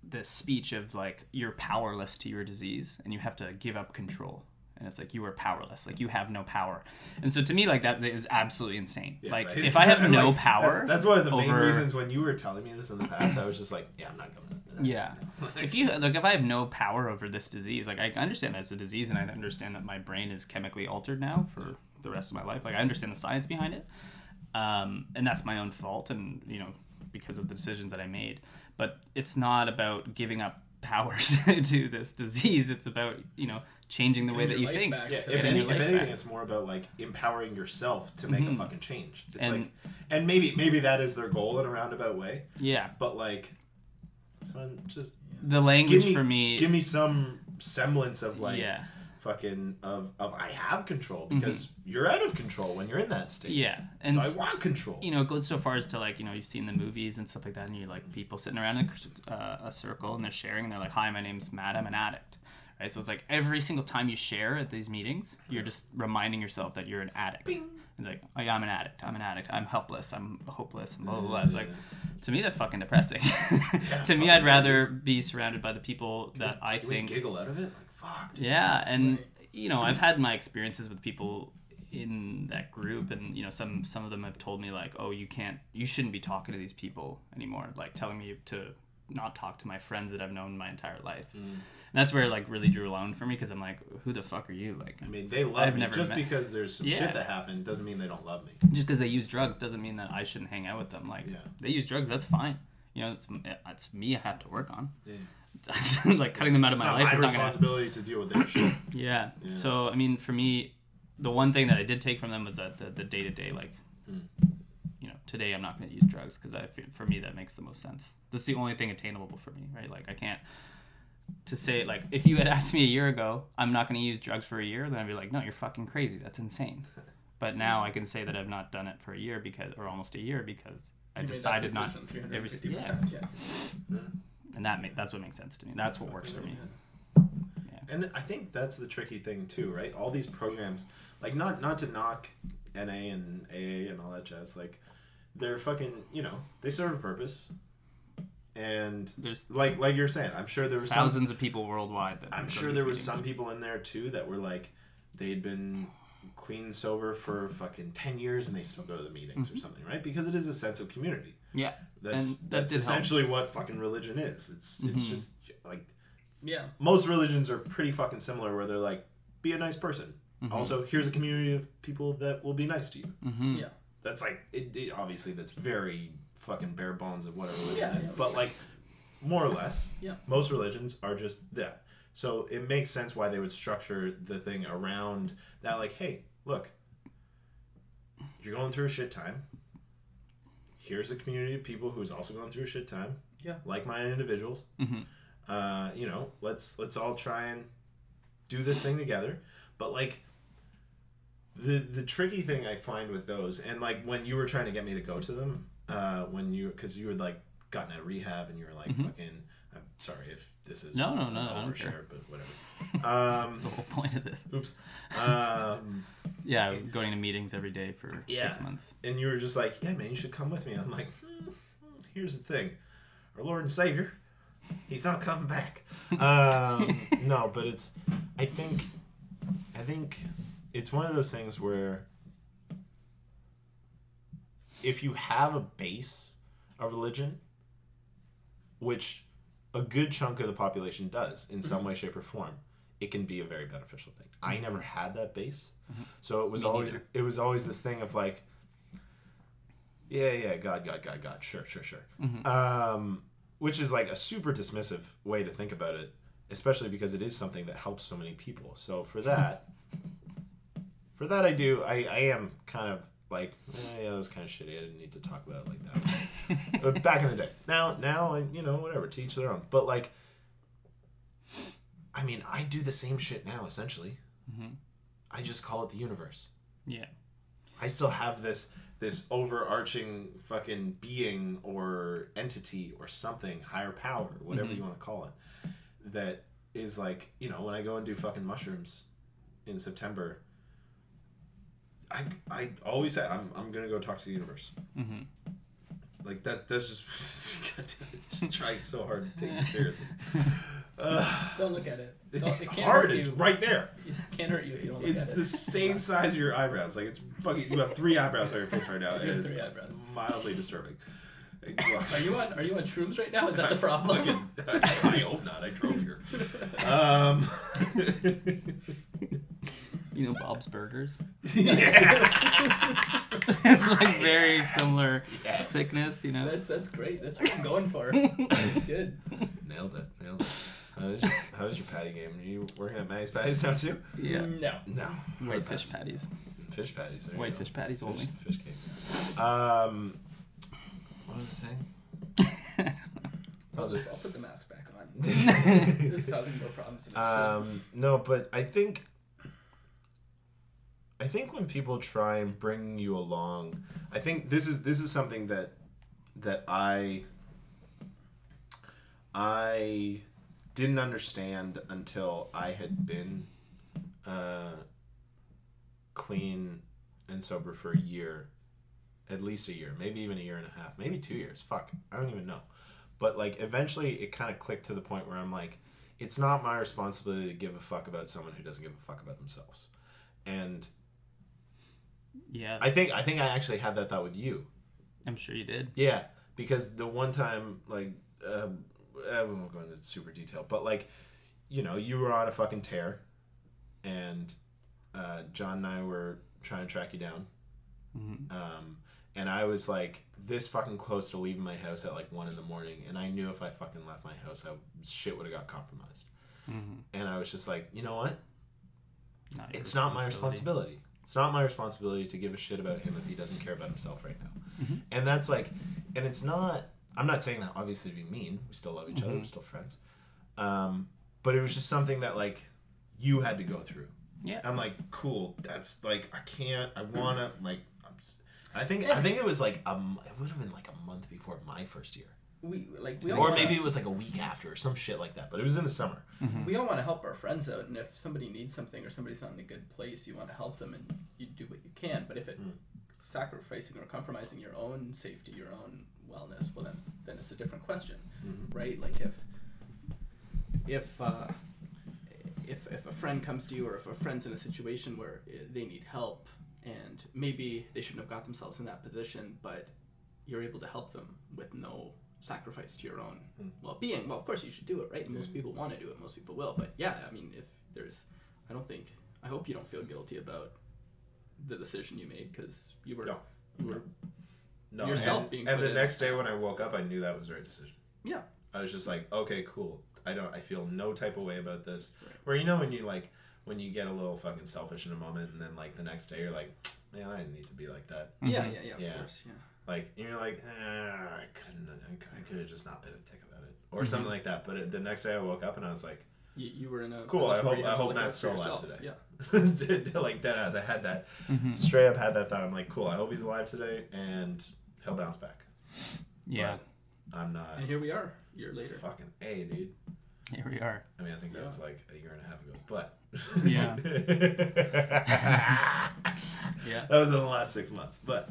[SPEAKER 5] this speech of like you're powerless to your disease and you have to give up control. And it's like you are powerless, like you have no power. And so to me, like that is absolutely insane.
[SPEAKER 4] Yeah,
[SPEAKER 5] like
[SPEAKER 4] right.
[SPEAKER 5] if I have [LAUGHS] no
[SPEAKER 4] like,
[SPEAKER 5] power,
[SPEAKER 4] That's, that's one of the main
[SPEAKER 5] over-
[SPEAKER 4] reasons when you were telling me this in the past, I was just like, yeah, I'm not going. That's,
[SPEAKER 5] Yeah. [LAUGHS] if you like if i have no power over this disease like i understand that's a disease and i understand that my brain is chemically altered now for the rest of my life like i understand the science behind it um, and that's my own fault and you know because of the decisions that i made but it's not about giving up power [LAUGHS] to this disease it's about you know changing the way that you think
[SPEAKER 4] Yeah, if, any, if anything,
[SPEAKER 5] back.
[SPEAKER 4] it's more about like empowering yourself to make a fucking change. It's
[SPEAKER 5] And-
[SPEAKER 4] like, and maybe maybe that is their goal in a roundabout way,
[SPEAKER 5] yeah
[SPEAKER 4] but like, son, just
[SPEAKER 5] the language
[SPEAKER 4] give me
[SPEAKER 5] for me
[SPEAKER 4] give me some semblance of like
[SPEAKER 5] yeah
[SPEAKER 4] fucking of of I have control because you're out of control when you're in that state.
[SPEAKER 5] Mm-hmm. yeah and
[SPEAKER 4] so I
[SPEAKER 5] s-
[SPEAKER 4] want control.
[SPEAKER 5] you know, it goes so far as to like, you know, you've seen the movies and stuff like that, and you're like people sitting around in a, uh, a circle and they're sharing, and they're like, "Hi, my name's Matt. I'm an addict." Right. So it's like every single time you share at these meetings, you're just reminding yourself that you're an addict. And like, oh yeah, I'm an addict. I'm an addict. I'm helpless. I'm hopeless. And blah blah blah. It's like, mm. to me, that's fucking depressing. [LAUGHS] to me, I'd rather be surrounded by the people that I
[SPEAKER 4] Can we
[SPEAKER 5] think
[SPEAKER 4] giggle out of it? Like fuck. dude.
[SPEAKER 5] yeah, and you know, I've had my experiences with people in that group, and you know, some some of them have told me like, "Oh, you can't, you shouldn't be talking to these people anymore." Like telling me to not talk to my friends that I've known my entire life. And that's where it, like really drew a line for me because I'm like, "Who the fuck are you?" Like,
[SPEAKER 4] I mean, they love
[SPEAKER 5] I've
[SPEAKER 4] me
[SPEAKER 5] never
[SPEAKER 4] just
[SPEAKER 5] met-
[SPEAKER 4] because there's some
[SPEAKER 5] Yeah.
[SPEAKER 4] shit that happened doesn't mean they don't love me.
[SPEAKER 5] just because they use drugs doesn't mean that I shouldn't hang out with them. Like,
[SPEAKER 4] Yeah.
[SPEAKER 5] they use drugs, that's fine. You know, it's it's me I have to work on.
[SPEAKER 4] Yeah. [LAUGHS]
[SPEAKER 5] like cutting them out
[SPEAKER 4] It's
[SPEAKER 5] of my life
[SPEAKER 4] my
[SPEAKER 5] is not gonna
[SPEAKER 4] responsibility to deal with their shit. [COUGHS]
[SPEAKER 5] Yeah.
[SPEAKER 4] Yeah.
[SPEAKER 5] So I mean, for me, the one thing that I did take from them was that the day to day, like,
[SPEAKER 4] Hmm.
[SPEAKER 5] you know, today I'm not going to use drugs because I feel- for me that makes the most sense. That's the only thing attainable for me, right? Like I can't to say like if you had [LAUGHS] asked me a year ago I'm not going to use drugs for a year, then I'd be like, no, you're fucking crazy. That's insane. But now I can say that I've not done it for a year because, or almost a year because I
[SPEAKER 6] You
[SPEAKER 5] decided not.
[SPEAKER 6] decision
[SPEAKER 5] Every,
[SPEAKER 6] 364
[SPEAKER 5] yeah,
[SPEAKER 6] times, yeah. Mm-hmm.
[SPEAKER 5] and that make, that's what makes sense to me. That's what works for me.
[SPEAKER 4] And I think that's the tricky thing too, right? All these programs, like not not to knock NA and AA and all that jazz, like they're fucking, you know, they serve a purpose. And
[SPEAKER 5] There's
[SPEAKER 4] like like you're saying, I'm sure there was some
[SPEAKER 5] thousands of people worldwide. That
[SPEAKER 4] I'm sure
[SPEAKER 5] these
[SPEAKER 4] there was some people in there too that were like they'd been clean and sober for fucking 10 years and they still go to the meetings or something, right? Because it is a sense of community.
[SPEAKER 5] Yeah,
[SPEAKER 4] That's
[SPEAKER 5] Mm-hmm. that
[SPEAKER 4] that's
[SPEAKER 5] did help.
[SPEAKER 4] essentially what fucking religion is. It's it's just like
[SPEAKER 6] Yeah.
[SPEAKER 4] most religions are pretty fucking similar where they're like be a nice person.
[SPEAKER 5] Mm-hmm.
[SPEAKER 4] Also, here's a community of people that will be nice to you.
[SPEAKER 5] Mm-hmm.
[SPEAKER 6] Yeah.
[SPEAKER 4] That's like it, it obviously that's very fucking bare bones of what a religion
[SPEAKER 6] Yeah,
[SPEAKER 4] is,
[SPEAKER 6] yeah.
[SPEAKER 4] but like more or less,
[SPEAKER 6] Yeah.
[SPEAKER 4] most religions are just that. So it makes sense why they would structure the thing around that. Like, hey, look, you're going through a shit time. Here's a community of people who's also going through a shit time.
[SPEAKER 6] Yeah.
[SPEAKER 4] like-minded individuals.
[SPEAKER 5] Mhm.
[SPEAKER 4] Uh, you know, let's let's all try and do this thing together. But like the the tricky thing I find with those, and like when you were trying to get me to go to them, uh, when you because you had like gotten out of rehab and you were like fucking. I'm sorry if this is
[SPEAKER 5] Mm-hmm. No, no, no, I don't care.
[SPEAKER 4] but whatever. [LAUGHS] Um,
[SPEAKER 5] That's the whole point of this.
[SPEAKER 4] oops. Um, [LAUGHS]
[SPEAKER 5] Yeah, going to meetings every day for
[SPEAKER 4] Yeah.
[SPEAKER 5] six months.
[SPEAKER 4] and you were just like, "Yeah, man, you should come with me." I'm like, hmm, hmm, "Here's the thing, our Lord and Savior, He's not coming back." [LAUGHS] Um, no, but it's, I think, I think it's one of those things where if you have a base of religion, which a good chunk of the population does in some mm-hmm. way, shape, or form, it can be a very beneficial thing. I mm-hmm. never had that base, mm-hmm. so it was always
[SPEAKER 5] neither.
[SPEAKER 4] it was always this thing of like, yeah, yeah, God, God, God, God, sure, sure, sure, um, which is like a super dismissive way to think about it, especially because it is something that helps so many people. So for that, [LAUGHS] for that, I do. I I am kind of like, eh, yeah, that was kind of shitty. I didn't need to talk about it like that. [LAUGHS] but back in the day, now, now, and you know, whatever, teach their own. But like, I mean, I do the same shit now. Essentially, I just call it the universe.
[SPEAKER 5] Yeah.
[SPEAKER 4] I still have this this overarching fucking being or entity or something, higher power, whatever you want to call it, that is like, you know, when I go and do fucking mushrooms in September, I, I always say I'm, I'm gonna go talk to the universe.
[SPEAKER 5] Mhm.
[SPEAKER 4] Like that. That's just [LAUGHS] it's just trying so hard to take it [LAUGHS] seriously.
[SPEAKER 6] Just don't look at it. [SIGHS] Don't-
[SPEAKER 4] It's
[SPEAKER 6] it
[SPEAKER 4] hard. It's right there.
[SPEAKER 6] It can't hurt you if you don't look
[SPEAKER 4] It's
[SPEAKER 6] at
[SPEAKER 4] the
[SPEAKER 6] it.
[SPEAKER 4] same [LAUGHS] size of your eyebrows. Like it's fucking. You have three eyebrows on your face right now. It
[SPEAKER 6] You have
[SPEAKER 4] is
[SPEAKER 6] three eyebrows.
[SPEAKER 4] mildly disturbing.
[SPEAKER 6] Are you on? Are you on shrooms right now? Is that the problem?
[SPEAKER 4] I hope not. I drove here. Um,
[SPEAKER 5] You know Bob's Burgers? [LAUGHS]
[SPEAKER 4] yeah.
[SPEAKER 5] it's like very similar
[SPEAKER 4] Yes.
[SPEAKER 5] thickness, you know?
[SPEAKER 6] That's that's great. That's what I'm going for. That's good.
[SPEAKER 4] Nailed it. Nailed it. How's your, how's your patty game? Are you working at Maddie's Patties now too?
[SPEAKER 5] Yeah.
[SPEAKER 6] No.
[SPEAKER 4] No.
[SPEAKER 5] White fish patties.
[SPEAKER 4] Fish patties. there you
[SPEAKER 5] White fish patties
[SPEAKER 4] Fish,
[SPEAKER 5] only.
[SPEAKER 4] fish cakes. Um, what was I saying? [LAUGHS]
[SPEAKER 6] I'll, just, I'll put the mask back on. [LAUGHS] this is causing more problems than it should.
[SPEAKER 4] Um, no, but I think I think when people try and bring you along, I think this is this is something that that I I didn't understand until I had been uh, clean and sober for a year, at least a year, maybe even a year and a half, maybe two years. Fuck, I don't even know. But like eventually, it kind of clicked to the point where I'm like, it's not my responsibility to give a fuck about someone who doesn't give a fuck about themselves. And
[SPEAKER 5] Yeah.
[SPEAKER 4] I think I think I actually had that thought with you.
[SPEAKER 5] I'm sure you did.
[SPEAKER 4] Yeah, because the one time, like, uh, I won't go into super detail, but like, you know, you were on a fucking tear, and uh, John and I were trying to track you down,
[SPEAKER 5] Mhm.
[SPEAKER 4] um, and I was like this fucking close to leaving my house at like one in the morning, and I knew if I fucking left my house, I shit would have got compromised,
[SPEAKER 5] Mhm.
[SPEAKER 4] and I was just like, you know what?
[SPEAKER 5] Not
[SPEAKER 4] it's not my responsibility. It's not my responsibility to give a shit about him if he doesn't care about himself right now. And that's like, and it's not. I'm not saying that obviously to be mean. We still love each other. We're still friends. Um, but it was just something that like you had to go through,
[SPEAKER 5] Yeah.
[SPEAKER 4] I'm like, cool. That's like, I can't. I wanna like. I'm, I think I think it was like um, it would have been like a month before my first year,
[SPEAKER 6] We like we all
[SPEAKER 4] or
[SPEAKER 6] wanna-
[SPEAKER 4] maybe it was like a week after, or some shit like that. But it was in the summer.
[SPEAKER 6] we all want to help our friends out, and if somebody needs something or somebody's not in a good place, you want to help them, and you do what you can. But if it sacrificing or compromising your own safety, your own wellness, well then then it's a different question, right? Like if if uh, if if a friend comes to you, or if a friend's in a situation where uh, they need help, and maybe they shouldn't have got themselves in that position, but you're able to help them with no sacrifice to your own hmm. well-being well of course you should do it right most people want to do it most people will but yeah i mean if there's i don't think i hope you don't feel guilty about the decision you made because you were
[SPEAKER 4] No.
[SPEAKER 6] you were
[SPEAKER 4] No,
[SPEAKER 6] Yourself
[SPEAKER 4] and,
[SPEAKER 6] being
[SPEAKER 4] and the
[SPEAKER 6] in.
[SPEAKER 4] next day when I woke up, I knew that was the right decision.
[SPEAKER 6] yeah
[SPEAKER 4] I was just like, okay, cool. I don't. I feel no type of way about this. Where you know when you like when you get a little fucking selfish in a moment, and then like the next day you're like, man, I didn't need to be like that.
[SPEAKER 6] yeah mm-hmm. yeah yeah of
[SPEAKER 4] Yeah.
[SPEAKER 6] course yeah
[SPEAKER 4] Like you're like, eh, I couldn't. I could have just not been a dick about it, or something like that. But it, the next day I woke up and I was like,
[SPEAKER 6] you, you were in a
[SPEAKER 4] cool. I hope I hope Matt's still alive today.
[SPEAKER 6] yeah [LAUGHS]
[SPEAKER 4] like dead ass. I had that straight up had that thought. I'm like, cool. I hope he's alive today, and he'll bounce back.
[SPEAKER 5] Yeah.
[SPEAKER 4] I'm not
[SPEAKER 6] and here we are a year later
[SPEAKER 4] fucking a dude.
[SPEAKER 5] Here we are.
[SPEAKER 4] I mean, I think that was like a year and a half ago, but
[SPEAKER 5] Yeah. [LAUGHS] [LAUGHS]
[SPEAKER 4] yeah, that was in the last six months, but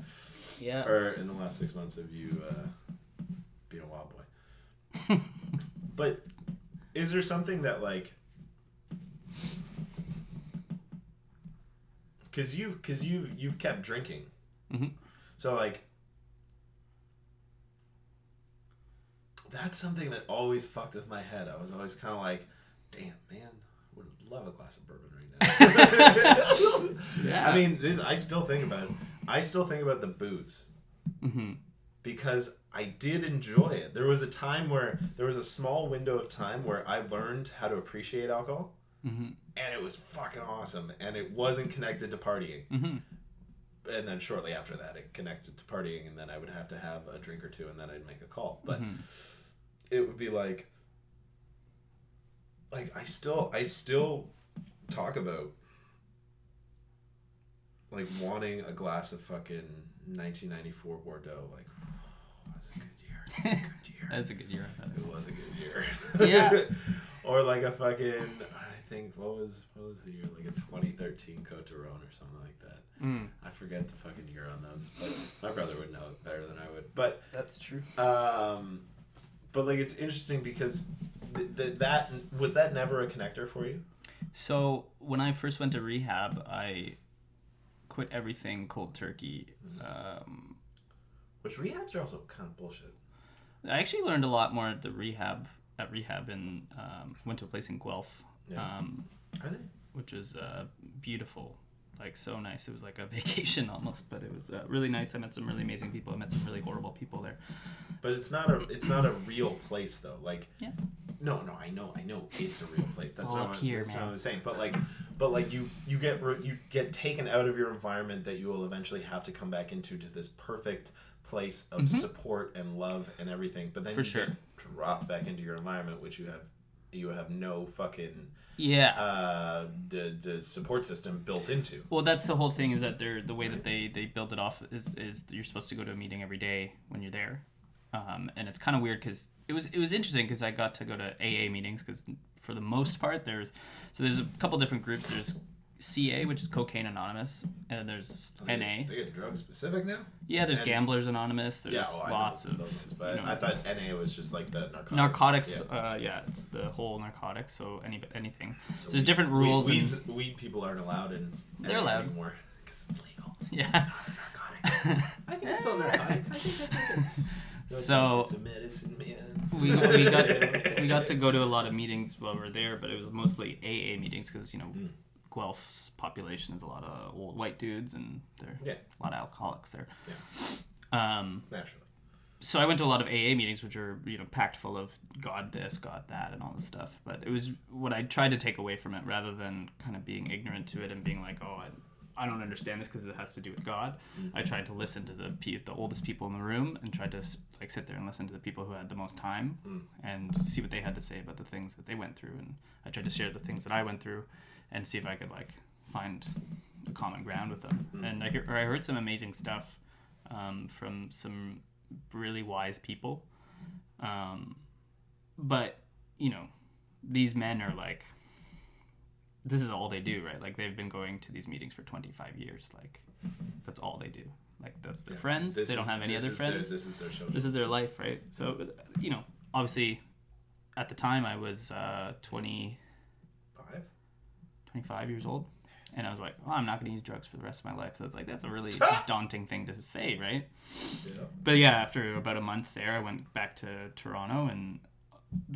[SPEAKER 5] Yeah.
[SPEAKER 4] or in the last six months of you uh, being a wild boy. [LAUGHS] but is there something that like, because you've because you've you've kept drinking,
[SPEAKER 5] Mhm.
[SPEAKER 4] so like. That's something that always fucked with my head. I was always kind of like, "Damn, man, I would love a glass of bourbon right now."
[SPEAKER 5] Yeah. [LAUGHS] [LAUGHS]
[SPEAKER 4] I mean, this, I still think about it. I still think about the booze
[SPEAKER 5] hmm
[SPEAKER 4] because I did enjoy it. There was a time where there was a small window of time where I learned how to appreciate alcohol,
[SPEAKER 5] hmm
[SPEAKER 4] and it was fucking awesome. And it wasn't connected to partying.
[SPEAKER 5] hmm
[SPEAKER 4] And then shortly after that, it connected to partying, and then I would have to have a drink or two, and then I'd make a call. But it would be like, like I still, I still talk about like wanting a glass of fucking 1994 Bordeaux. Like, oh, that's a good year. That's a good year. [LAUGHS]
[SPEAKER 5] That's a good year.
[SPEAKER 4] It was a good year.
[SPEAKER 5] Yeah. [LAUGHS]
[SPEAKER 4] or like a fucking I think what was what was the year? Like a 2013 Cote d'Aron or something like that.
[SPEAKER 5] Mm.
[SPEAKER 4] I forget the fucking year on those, but my brother would know it better than I would. But
[SPEAKER 5] That's true.
[SPEAKER 4] um, but like it's interesting because th- th- that was that never a connector for you.
[SPEAKER 5] So when I first went to rehab, I quit everything cold turkey. Um,
[SPEAKER 4] Which rehabs are also kind of bullshit.
[SPEAKER 5] I actually learned a lot more at the rehab at rehab, and um, went to a place in Guelph,
[SPEAKER 4] Yeah.
[SPEAKER 5] um,
[SPEAKER 4] Are they?
[SPEAKER 5] which was uh, beautiful, like so nice. It was like a [LAUGHS] vacation almost, but it was uh, really nice. I met some really amazing people. I met some really horrible people there.
[SPEAKER 4] But it's not a it's not a real place though. Like
[SPEAKER 5] Yeah.
[SPEAKER 4] No, no, I know, I know, it's a real [LAUGHS] place. That's
[SPEAKER 5] all
[SPEAKER 4] not
[SPEAKER 5] up
[SPEAKER 4] what,
[SPEAKER 5] here,
[SPEAKER 4] that's not what I'm saying. But like, but like you you get re- you get taken out of your environment that you will eventually have to come back into to this perfect place of support and love and everything. But then
[SPEAKER 5] Mm-hmm. For
[SPEAKER 4] you
[SPEAKER 5] sure.
[SPEAKER 4] get dropped back into your environment, which you have you have no fucking
[SPEAKER 5] Yeah.
[SPEAKER 4] uh the, the support system built into.
[SPEAKER 5] Well, that's the whole thing is that they're the way that they they build it off is is you're supposed to go to a meeting every day when you're there, um, and it's kind of weird because it was it was interesting because I got to go to AA meetings because for the most [LAUGHS] part there's so there's a couple different groups there's CA which is Cocaine Anonymous and there's
[SPEAKER 4] They,
[SPEAKER 5] NA
[SPEAKER 4] They get drug specific now.
[SPEAKER 5] yeah there's
[SPEAKER 4] and-
[SPEAKER 5] Gamblers Anonymous there's
[SPEAKER 4] Yeah, oh, I know
[SPEAKER 5] lots of
[SPEAKER 4] ones, but
[SPEAKER 5] you know,
[SPEAKER 4] I thought NA was just like the narcotics.
[SPEAKER 5] narcotics
[SPEAKER 4] Yeah.
[SPEAKER 5] uh, yeah it's the whole narcotics so any anything so,
[SPEAKER 4] So
[SPEAKER 5] there's different rules
[SPEAKER 4] Weed,
[SPEAKER 5] and-
[SPEAKER 4] weeds, weed people aren't allowed in.
[SPEAKER 5] They're
[SPEAKER 4] NA
[SPEAKER 5] allowed.
[SPEAKER 4] anymore because it's legal.
[SPEAKER 5] yeah
[SPEAKER 4] Narcotic. [LAUGHS]
[SPEAKER 6] I think it's still narcotic. I think, I think it's. [LAUGHS]
[SPEAKER 5] so
[SPEAKER 4] it's a medicine, man.
[SPEAKER 5] we, we got [LAUGHS] we got to go to a lot of meetings while we were there, but it was mostly AA meetings because you know Guelph's population is a lot of old white dudes and there
[SPEAKER 4] Yeah.
[SPEAKER 5] a lot of alcoholics there. Um,
[SPEAKER 4] Naturally.
[SPEAKER 5] so I went to a lot of AA meetings, which are you know packed full of God this, God that, and all this stuff. But it was what I tried to take away from it, rather than kind of being ignorant to it and being like, oh, I, I don't understand this because it has to do with God. I tried to listen to the pe- the oldest people in the room and tried to like sit there and listen to the people who had the most time and see what they had to say about the things that they went through. And I tried to share the things that I went through and see if I could like find a common ground with them. And I, or I heard some amazing stuff um, from some really wise people. Um, but you know, these men are like, this is all they do, right? Like they've been going to these meetings for 25 years. Like that's all they do. Like that's their friends.
[SPEAKER 4] This
[SPEAKER 5] they don't
[SPEAKER 4] is-
[SPEAKER 5] have any other
[SPEAKER 4] is their-
[SPEAKER 5] friends
[SPEAKER 4] this is their social.
[SPEAKER 5] this is their life, right? So, you know, obviously, at the time I was uh, 20,
[SPEAKER 4] Five?
[SPEAKER 5] 25 years old, and I was like, well, I'm not going to use drugs for the rest of my life. So it's like that's a really [LAUGHS] daunting thing to say, right?
[SPEAKER 4] Yeah.
[SPEAKER 5] But yeah, after about a month there, I went back to Toronto, and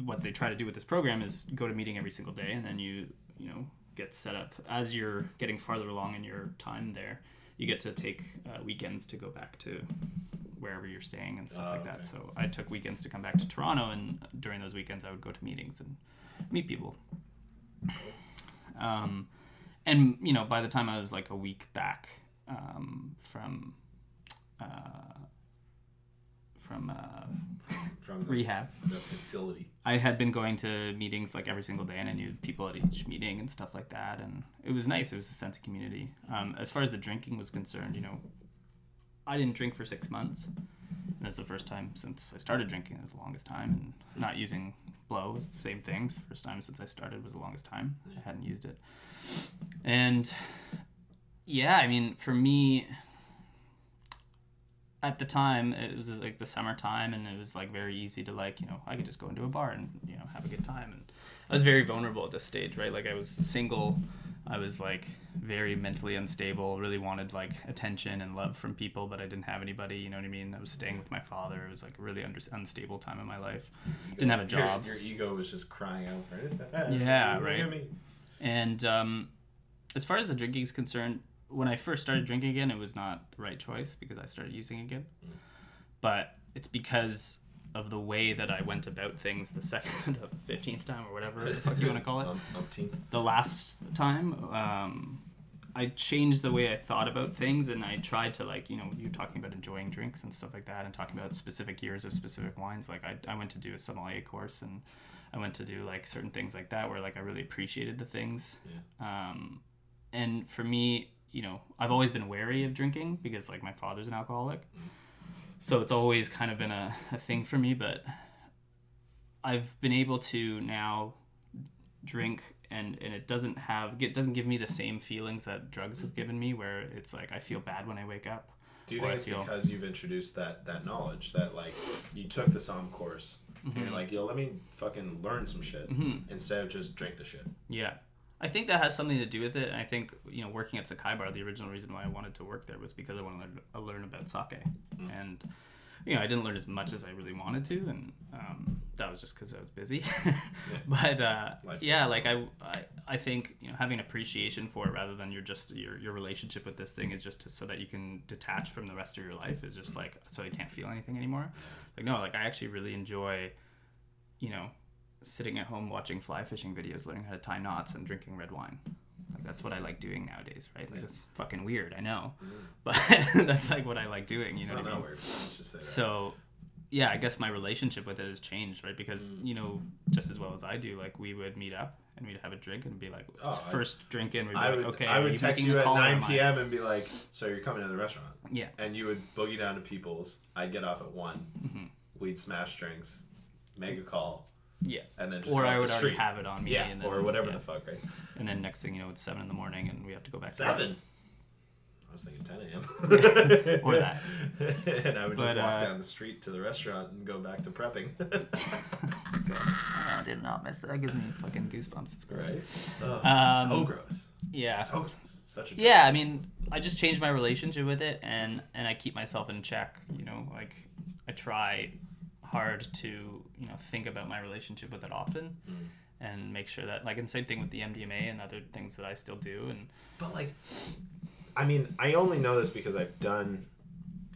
[SPEAKER 5] what they try to do with this program is go to meeting every single day, and then you, you know, get set up as you're getting farther along in your time there. You get to take uh, weekends to go back to wherever you're staying and stuff
[SPEAKER 4] Oh,
[SPEAKER 5] like
[SPEAKER 4] okay.
[SPEAKER 5] that. So I took weekends to come back to Toronto, and during those weekends, I would go to meetings and meet people. Um, and you know, by the time I was like a week back um, from uh, from uh,
[SPEAKER 4] From the,
[SPEAKER 5] rehab,
[SPEAKER 4] the facility.
[SPEAKER 5] I had been going to meetings like every single day, and I knew people at each meeting and stuff like that, and it was nice. It was a sense of community. Um, as far as the drinking was concerned, you know, I didn't drink for six months, and it's the first time since I started drinking. It was the longest time, and not using blow was the same thing. It's the first time since I started was the longest time. I hadn't used it, and yeah, I mean, for me, at the time it was like the summertime and it was like very easy to like you know i could just go into a bar and you know have a good time and i was very vulnerable at this stage right? Like i was single. I was like very mentally unstable really wanted like attention and love from people but i didn't have anybody you know what i mean? I was staying with my father. It was like a really under- unstable time in my life. Didn't have a job.
[SPEAKER 4] Your, ego was just crying out for it. [LAUGHS]
[SPEAKER 5] Yeah, right. And um, as far as the drinking is concerned, when I first started drinking again, it was not the right choice because I started using again. But it's because of the way that I went about things the [LAUGHS] second, the fifteenth time or whatever the fuck you want to call it. [LAUGHS]
[SPEAKER 4] Um.
[SPEAKER 5] The last time, um, I changed the way I thought about things, and I tried to like you know you're talking about enjoying drinks and stuff like that, and talking about specific years of specific wines. Like I, I went to do a sommelier course and. I went to do like certain things like that where like I really appreciated the things. Um, and for me, you know, I've always been wary of drinking because like my father's an alcoholic. So it's always kind of been a, a thing for me, but I've been able to now drink and, and it doesn't have it doesn't give me the same feelings that drugs have given me where it's like I feel bad when I wake up.
[SPEAKER 4] Do you think it's
[SPEAKER 5] feel-
[SPEAKER 4] because you've introduced that that knowledge that like you took the Somm course and
[SPEAKER 5] Mm-hmm.
[SPEAKER 4] you're like, yo, let me fucking learn some shit instead of just drink the shit.
[SPEAKER 5] Yeah. I think that has something to do with it. And I think, you know, working at Sakai Bar, the original reason why I wanted to work there was because I wanted to learn, learn about sake. And, you know, I didn't learn as much as I really wanted to. And um, that was just because I was busy. [LAUGHS] but, uh, yeah, like I, I, I think, you know, having appreciation for it rather than your just, your, your relationship with this thing is just to, so that you can detach from the rest of your life is just like, so you can't feel anything anymore. Like, no, like I actually really enjoy, you know, sitting at home watching fly fishing videos, learning how to tie knots and drinking red wine. Like that's what I like doing nowadays, right? Like it's fucking weird, I know, [LAUGHS] but [LAUGHS] that's like what I like doing. You
[SPEAKER 4] It's
[SPEAKER 5] know what I mean?
[SPEAKER 4] weird. Let's just say that.
[SPEAKER 5] So, yeah, I guess my relationship with it has changed, right? Because
[SPEAKER 4] Mm.
[SPEAKER 5] you know, just as well as I do, like we would meet up and we'd have a drink and be like,
[SPEAKER 4] Oh, I-
[SPEAKER 5] first drink in, we'd be
[SPEAKER 4] I
[SPEAKER 5] like,
[SPEAKER 4] would
[SPEAKER 5] okay,
[SPEAKER 4] I would text you at 9 p.m. and be like, so you're coming to the restaurant.
[SPEAKER 5] Yeah,
[SPEAKER 4] And you would boogie down to People's. I'd get off at one.
[SPEAKER 5] Mm-hmm.
[SPEAKER 4] We'd smash drinks, make a call,
[SPEAKER 5] yeah.
[SPEAKER 4] and then just
[SPEAKER 5] Or I would
[SPEAKER 4] the
[SPEAKER 5] already have it on me,
[SPEAKER 4] yeah,
[SPEAKER 5] and then,
[SPEAKER 4] or whatever
[SPEAKER 5] yeah.
[SPEAKER 4] the fuck, right?
[SPEAKER 5] And then next thing you know, it's seven in the morning, and we have to go back. to
[SPEAKER 4] Seven. I was thinking 10 a.m. [LAUGHS]
[SPEAKER 5] Or that. [LAUGHS]
[SPEAKER 4] and I would just walk
[SPEAKER 5] uh,
[SPEAKER 4] down the street to the restaurant and go back to prepping.
[SPEAKER 5] I [LAUGHS] did not miss that. That gives me fucking goosebumps. It's gross.
[SPEAKER 4] right? Oh,
[SPEAKER 5] Um,
[SPEAKER 4] so gross.
[SPEAKER 5] yeah.
[SPEAKER 4] So gross. Such a
[SPEAKER 5] Yeah, I mean, I just changed my relationship with it, and and I keep myself in check. You know, like I try hard to you know think about my relationship with it often, and make sure that like and same thing with the MDMA and other things that I still do. And
[SPEAKER 4] But like, I mean, I only know this because I've done.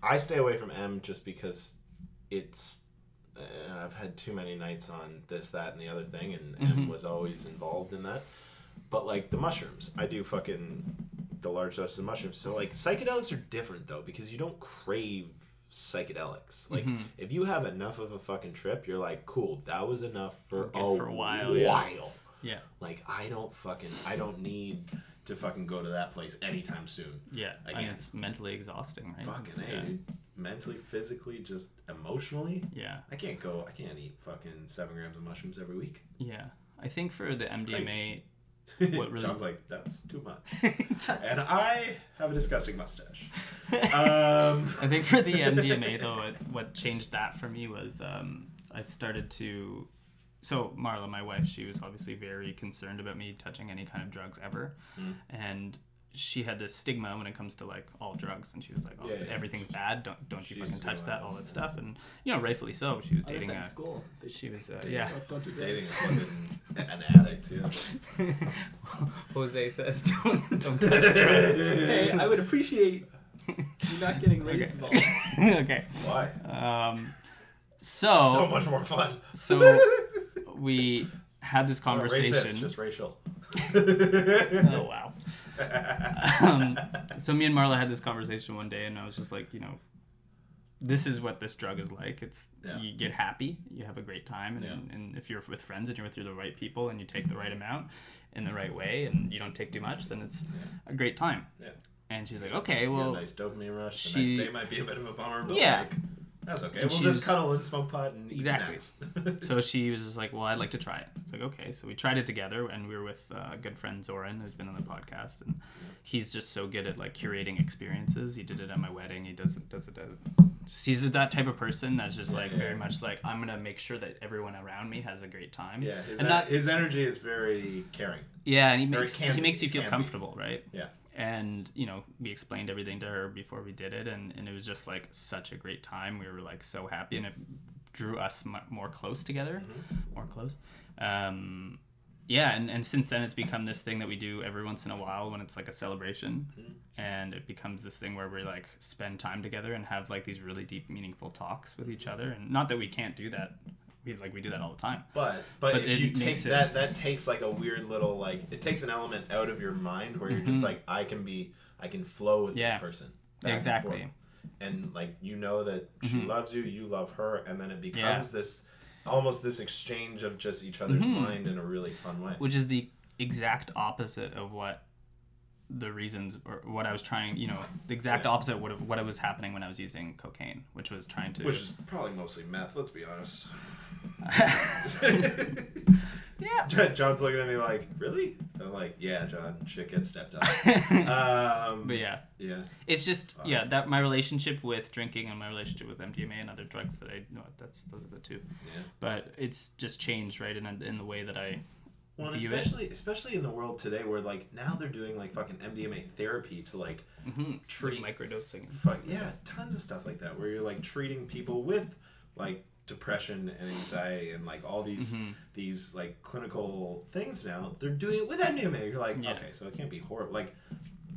[SPEAKER 4] I stay away from M just because it's. Uh, I've had too many nights on this, that, and the other thing, and M was always involved in that. But like the mushrooms, I do fucking the large doses of mushrooms. So like psychedelics are different though because you don't crave psychedelics. Like mm-hmm. if you have enough of a fucking trip, you're like, cool, that was enough for, a,
[SPEAKER 5] for a while, yeah.
[SPEAKER 4] while.
[SPEAKER 5] yeah,
[SPEAKER 4] Like I don't fucking I don't need to fucking go to that place anytime soon.
[SPEAKER 5] Yeah, I
[SPEAKER 4] Again.
[SPEAKER 5] it's mentally exhausting, right?
[SPEAKER 4] Fucking
[SPEAKER 5] yeah.
[SPEAKER 4] dude. Mentally, physically, just emotionally.
[SPEAKER 5] yeah,
[SPEAKER 4] I can't go. I can't eat fucking seven grams of mushrooms every week.
[SPEAKER 5] yeah. I think for the MDMA, What [LAUGHS] really-
[SPEAKER 4] John's like, that's too much. [LAUGHS] and I have a disgusting mustache. [LAUGHS] Um,
[SPEAKER 5] I think for the MDMA though, it, what changed that for me was um, I started to. So Marla, my wife, she was obviously very concerned about me touching any kind of drugs ever,
[SPEAKER 4] Hmm.
[SPEAKER 5] and she had this stigma when it comes to like all drugs, and she was like, "Oh,
[SPEAKER 4] Yeah, yeah.
[SPEAKER 5] everything's bad. Don't don't you
[SPEAKER 4] She
[SPEAKER 5] fucking touch that, all that
[SPEAKER 4] yeah.
[SPEAKER 5] stuff." And you know, rightfully so. She was
[SPEAKER 6] I
[SPEAKER 5] dating a.
[SPEAKER 6] school.
[SPEAKER 5] She was uh,
[SPEAKER 4] Dating
[SPEAKER 5] yeah.
[SPEAKER 6] Don't, don't
[SPEAKER 4] dating a [LAUGHS] fucking an addict, yeah. [LAUGHS]
[SPEAKER 5] Jose says, "Don't don't touch [LAUGHS] drugs."
[SPEAKER 6] hey, I would appreciate you not getting race involved.
[SPEAKER 5] okay.
[SPEAKER 4] Why?
[SPEAKER 5] Um.
[SPEAKER 4] So
[SPEAKER 5] So
[SPEAKER 4] much more fun.
[SPEAKER 5] so we had this
[SPEAKER 4] It's not
[SPEAKER 5] conversation.
[SPEAKER 4] racist, just racial.
[SPEAKER 5] oh wow. Um, so me and Marla had this conversation one day, and I was just like, you know, this is what this drug is like. It's
[SPEAKER 4] Yeah.
[SPEAKER 5] you get happy, you have a great time, and,
[SPEAKER 4] Yeah.
[SPEAKER 5] and if you're with friends and you're with the right people and you take the right amount in the right way and you don't take too much, then it's a great time.
[SPEAKER 4] Yeah.
[SPEAKER 5] And she's like, okay, well,
[SPEAKER 4] a nice dopamine rush. The
[SPEAKER 5] she-
[SPEAKER 4] next day might be a bit of a bummer, but
[SPEAKER 5] Yeah.
[SPEAKER 4] like, that's okay.
[SPEAKER 5] And
[SPEAKER 4] we'll just cuddle and smoke pot and
[SPEAKER 5] Exactly.
[SPEAKER 4] eat snacks. [LAUGHS]
[SPEAKER 5] so she was just like, "Well, I'd like to try it." It's like, okay, so we tried it together, and we were with uh, a good friend Zoran, who's been on the podcast, and he's just so good at like curating experiences. He did it at my wedding. He does it, does it. At, he's that type of person that's just like
[SPEAKER 4] Yeah.
[SPEAKER 5] very much like I'm gonna make sure that everyone around me has a great time.
[SPEAKER 4] yeah, his,
[SPEAKER 5] and
[SPEAKER 4] en-
[SPEAKER 5] not
[SPEAKER 4] his energy is very caring.
[SPEAKER 5] yeah, and he makes he makes you feel
[SPEAKER 4] can be.
[SPEAKER 5] comfortable, right?
[SPEAKER 4] Yeah.
[SPEAKER 5] And you know we explained everything to her before we did it and, and it was just like such a great time. We were like so happy and it drew us mu more close together. Mm-hmm. More close. Um, yeah and, and since then it's become this thing that we do every once in a while when it's like a celebration. Mm-hmm. And it becomes this thing where we like spend time together and have like these really deep meaningful talks with each mm-hmm. other. And not that we can't do that we like we do that all the time
[SPEAKER 4] But but,
[SPEAKER 5] But
[SPEAKER 4] if you take
[SPEAKER 5] it-
[SPEAKER 4] that, that takes like a weird little like it takes an element out of your mind where you're just like I can be I can flow with
[SPEAKER 5] Mm-hmm. Yeah.
[SPEAKER 4] this person. back and
[SPEAKER 5] Exactly.
[SPEAKER 4] And like you know that she loves you, you love her, and then it becomes
[SPEAKER 5] Mm-hmm. Yeah.
[SPEAKER 4] this almost this exchange of just each other's
[SPEAKER 5] Mm-hmm.
[SPEAKER 4] mind in a really fun way.
[SPEAKER 5] which is the exact opposite of what the reasons or what I was trying, you know, the exact opposite of what, what was happening when I was using cocaine, which was trying to
[SPEAKER 4] Which is probably mostly meth, let's be honest. [LAUGHS]
[SPEAKER 5] yeah. [LAUGHS]
[SPEAKER 4] John's looking at me like, really? I'm like, yeah, John, shit gets stepped up. [LAUGHS] um,
[SPEAKER 5] But yeah,
[SPEAKER 4] yeah.
[SPEAKER 5] it's just yeah that my relationship with drinking and my relationship with MDMA and other drugs that I know that's those are the two.
[SPEAKER 4] Yeah.
[SPEAKER 5] But it's just changed right in in the way that I
[SPEAKER 4] Well, and
[SPEAKER 5] view it.
[SPEAKER 4] especially especially in the world today, where like now they're doing like fucking MDMA therapy to like treat
[SPEAKER 5] like microdosing.
[SPEAKER 4] fuck yeah, tons of stuff like that, where you're like treating people with like depression and anxiety and like all these
[SPEAKER 5] Mm-hmm.
[SPEAKER 4] these like clinical things now. They're doing it with MDMA. You're like,
[SPEAKER 5] Yeah.
[SPEAKER 4] okay, so it can't be horrible. Like,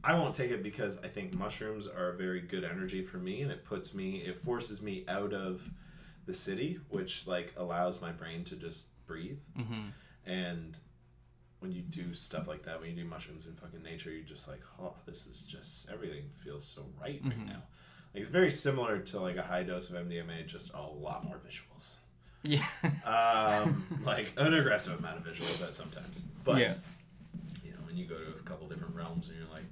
[SPEAKER 4] I won't take it because I think mushrooms are a very good energy for me, and it puts me, it forces me out of the city, which like allows my brain to just breathe.
[SPEAKER 5] Mm-hmm.
[SPEAKER 4] And when you do stuff like that, when you do mushrooms in fucking nature, you're just like, oh, this is just everything feels so right right now. Like it's very similar to like a high dose of MDMA, just a lot more visuals.
[SPEAKER 5] Yeah.
[SPEAKER 4] Um, [LAUGHS] like an aggressive amount of visuals at sometimes, but
[SPEAKER 5] Yeah.
[SPEAKER 4] you know, when you go to a couple different realms and you're like,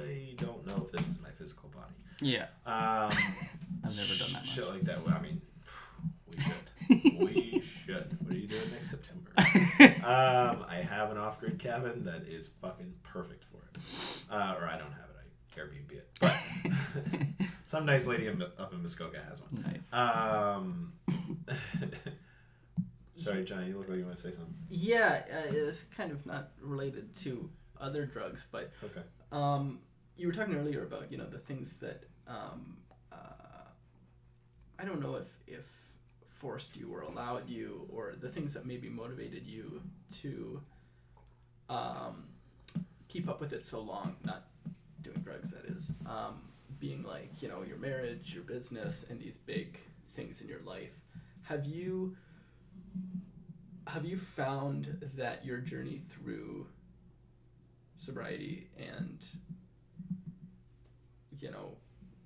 [SPEAKER 4] I don't know if this is my physical body.
[SPEAKER 5] yeah.
[SPEAKER 4] Um, [LAUGHS]
[SPEAKER 5] I've never done that much.
[SPEAKER 4] Shit like that. I mean, [SIGHS] we should. [LAUGHS] we should. What are you doing next September? um, I have an off-grid cabin that is fucking perfect for it. Uh, or I don't have Airbnb it. But [LAUGHS] some nice lady in, up in Muskoka has one.
[SPEAKER 5] Nice.
[SPEAKER 4] Um, [LAUGHS] sorry, Johnny. You look like you want to say something.
[SPEAKER 6] Yeah, uh, it's kind of not related to other drugs, but
[SPEAKER 4] Okay.
[SPEAKER 6] um, you were talking earlier about you know the things that um, uh, I don't know if if forced you or allowed you, or the things that maybe motivated you to um, keep up with it so long. Not doing drugs, that is. Um, being like you know your marriage, your business, and these big things in your life. Have you have you found that your journey through sobriety and you know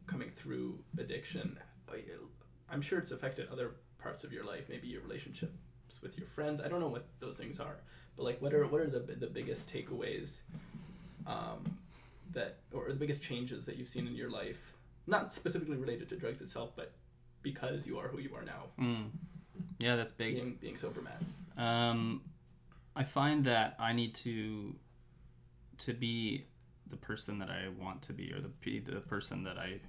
[SPEAKER 6] coming through addiction I- i'm sure it's affected other parts of your life maybe your relationships with your friends i don't know what those things are but like what are what are the, the biggest takeaways um, that or the biggest changes that you've seen in your life, not specifically related to drugs itself, but because you are who you are now,
[SPEAKER 5] Mm. Yeah, that's big.
[SPEAKER 6] being being sober, man.
[SPEAKER 5] Um, I find that I need to to be the person that I want to be, or the be the person that I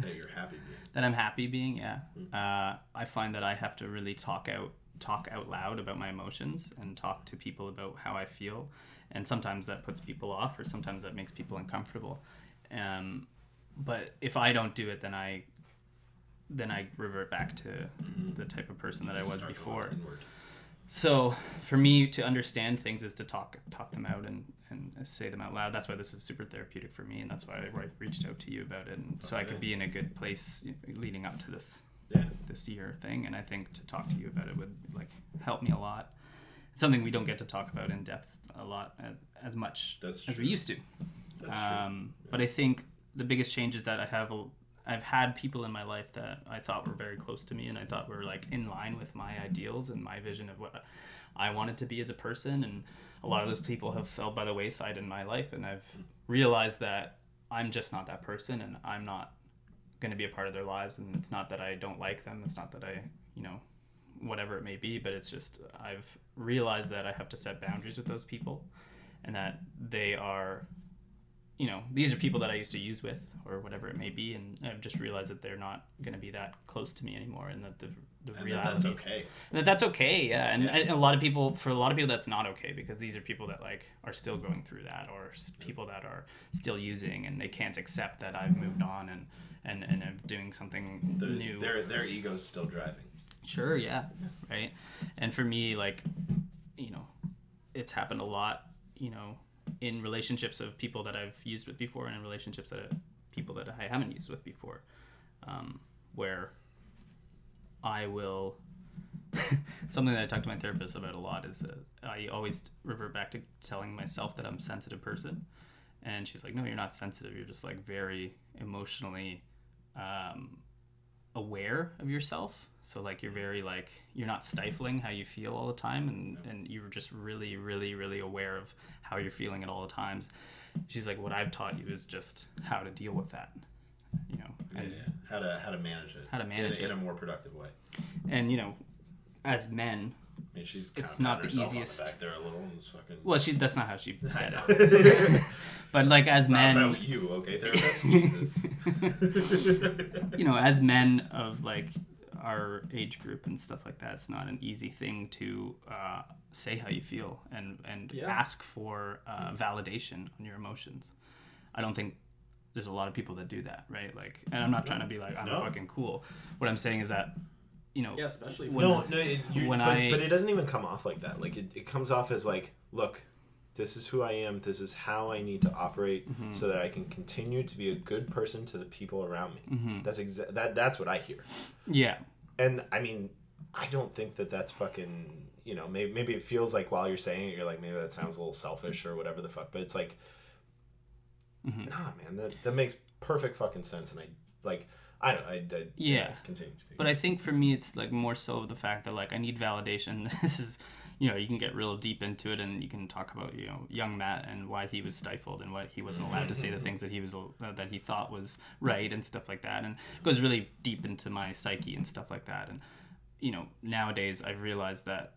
[SPEAKER 4] that you're happy being.
[SPEAKER 5] that I'm happy being. Yeah, uh, I find that I have to really talk out talk out loud about my emotions and talk to people about how I feel, and sometimes that puts people off, or sometimes that makes people uncomfortable. Um, but if I don't do it, then I then I revert back to the type of person that I was before. So for me to understand things is to talk talk them out and, and say them out loud. That's why this is super therapeutic for me, and that's why I re- reached out to you about it, and so I could be in a good place leading up to this
[SPEAKER 4] Yeah.
[SPEAKER 5] this year thing. And I think to talk to you about it would like help me a lot. It's something we don't get to talk about in depth a lot as, as much as we used to. Um, But I think the biggest change is that I have a, I've had people in my life that I thought were very close to me and I thought were like in line with my ideals and my vision of what I wanted to be as a person. And a lot of those people have fell by the wayside in my life, and I've realized that I'm just not that person, and I'm not going to be a part of their lives. And it's not that I don't like them. It's not that I, you know, whatever it may be, but it's just I've realized that I have to set boundaries with those people, and that they are you know, these are people that I used to use with or whatever it may be, and I've just realized that they're not going to be that close to me anymore, and that the the
[SPEAKER 4] And
[SPEAKER 5] reality
[SPEAKER 4] that that's okay.
[SPEAKER 5] and that that's okay, yeah. And,
[SPEAKER 4] Yeah.
[SPEAKER 5] and a lot of people, for a lot of people, that's not okay because these are people that like are still going through that, or people that are still using, and they can't accept that I've moved on and and and I'm doing something
[SPEAKER 4] The,
[SPEAKER 5] new.
[SPEAKER 4] Their their ego's still driving.
[SPEAKER 5] Sure, yeah, right. And for me, like, you know, it's happened a lot, you know, in relationships of people that I've used with before, and in relationships that people that I haven't used with before, um, where I will. [LAUGHS] something that I talk to my therapist about a lot is that I always revert back to telling myself that I'm a sensitive person, and she's like, "No, you're not sensitive. You're just like very emotionally." Um, aware of yourself so like you're mm. very like you're not stifling how you feel all the time and and you're just really really really aware of how you're feeling at all the times she's like what i've taught you is just how to deal with that you know and,
[SPEAKER 4] Yeah. How to how to manage it.
[SPEAKER 5] How to manage
[SPEAKER 4] in,
[SPEAKER 5] it.
[SPEAKER 4] in a more productive way.
[SPEAKER 5] and you know as men
[SPEAKER 4] I mean, she's
[SPEAKER 5] It's not the easiest.
[SPEAKER 4] The back there a little. Fucking.
[SPEAKER 5] well she that's not how she [LAUGHS] said it [LAUGHS] but like as
[SPEAKER 4] Not
[SPEAKER 5] men
[SPEAKER 4] about you, okay, therapist? Jesus. [LAUGHS]
[SPEAKER 5] you know, as men of like our age group and stuff like that, it's not an easy thing to uh, say how you feel and and
[SPEAKER 6] Yeah.
[SPEAKER 5] ask for uh, validation on your emotions. I don't think there's a lot of people that do that, right? Like, and I'm not trying to be like I'm
[SPEAKER 4] No.
[SPEAKER 5] fucking cool. What I'm saying is that, you know,
[SPEAKER 6] Yeah, especially if
[SPEAKER 5] When-
[SPEAKER 7] no, no, it, you,
[SPEAKER 5] when
[SPEAKER 7] but,
[SPEAKER 5] I-
[SPEAKER 7] but it doesn't even come off like that. Like it, it comes off as like, look, this is who I am. This is how I need to operate
[SPEAKER 5] Mm-hmm.
[SPEAKER 7] so that I can continue to be a good person to the people around me.
[SPEAKER 5] Mm-hmm.
[SPEAKER 7] That's exa- that. That's what I hear.
[SPEAKER 5] yeah,
[SPEAKER 7] And I mean, I don't think that that's fucking. You know, maybe maybe it feels like while you're saying it, you're like, maybe that sounds a little selfish or whatever the fuck. But it's like,
[SPEAKER 5] Mm-hmm.
[SPEAKER 7] nah, man, that that makes perfect fucking sense. And I like, I don't. I, I
[SPEAKER 5] Yeah.
[SPEAKER 7] anyways, continue.
[SPEAKER 5] But I think for me, it's like more so the fact that like I need validation. [LAUGHS] This is, you know, you can get real deep into it, and you can talk about you know young Matt and why he was stifled and why he wasn't allowed to say the [LAUGHS] things that he was uh, that he thought was right and stuff like that, and it goes really deep into my psyche and stuff like that. And you know, nowadays I've realized that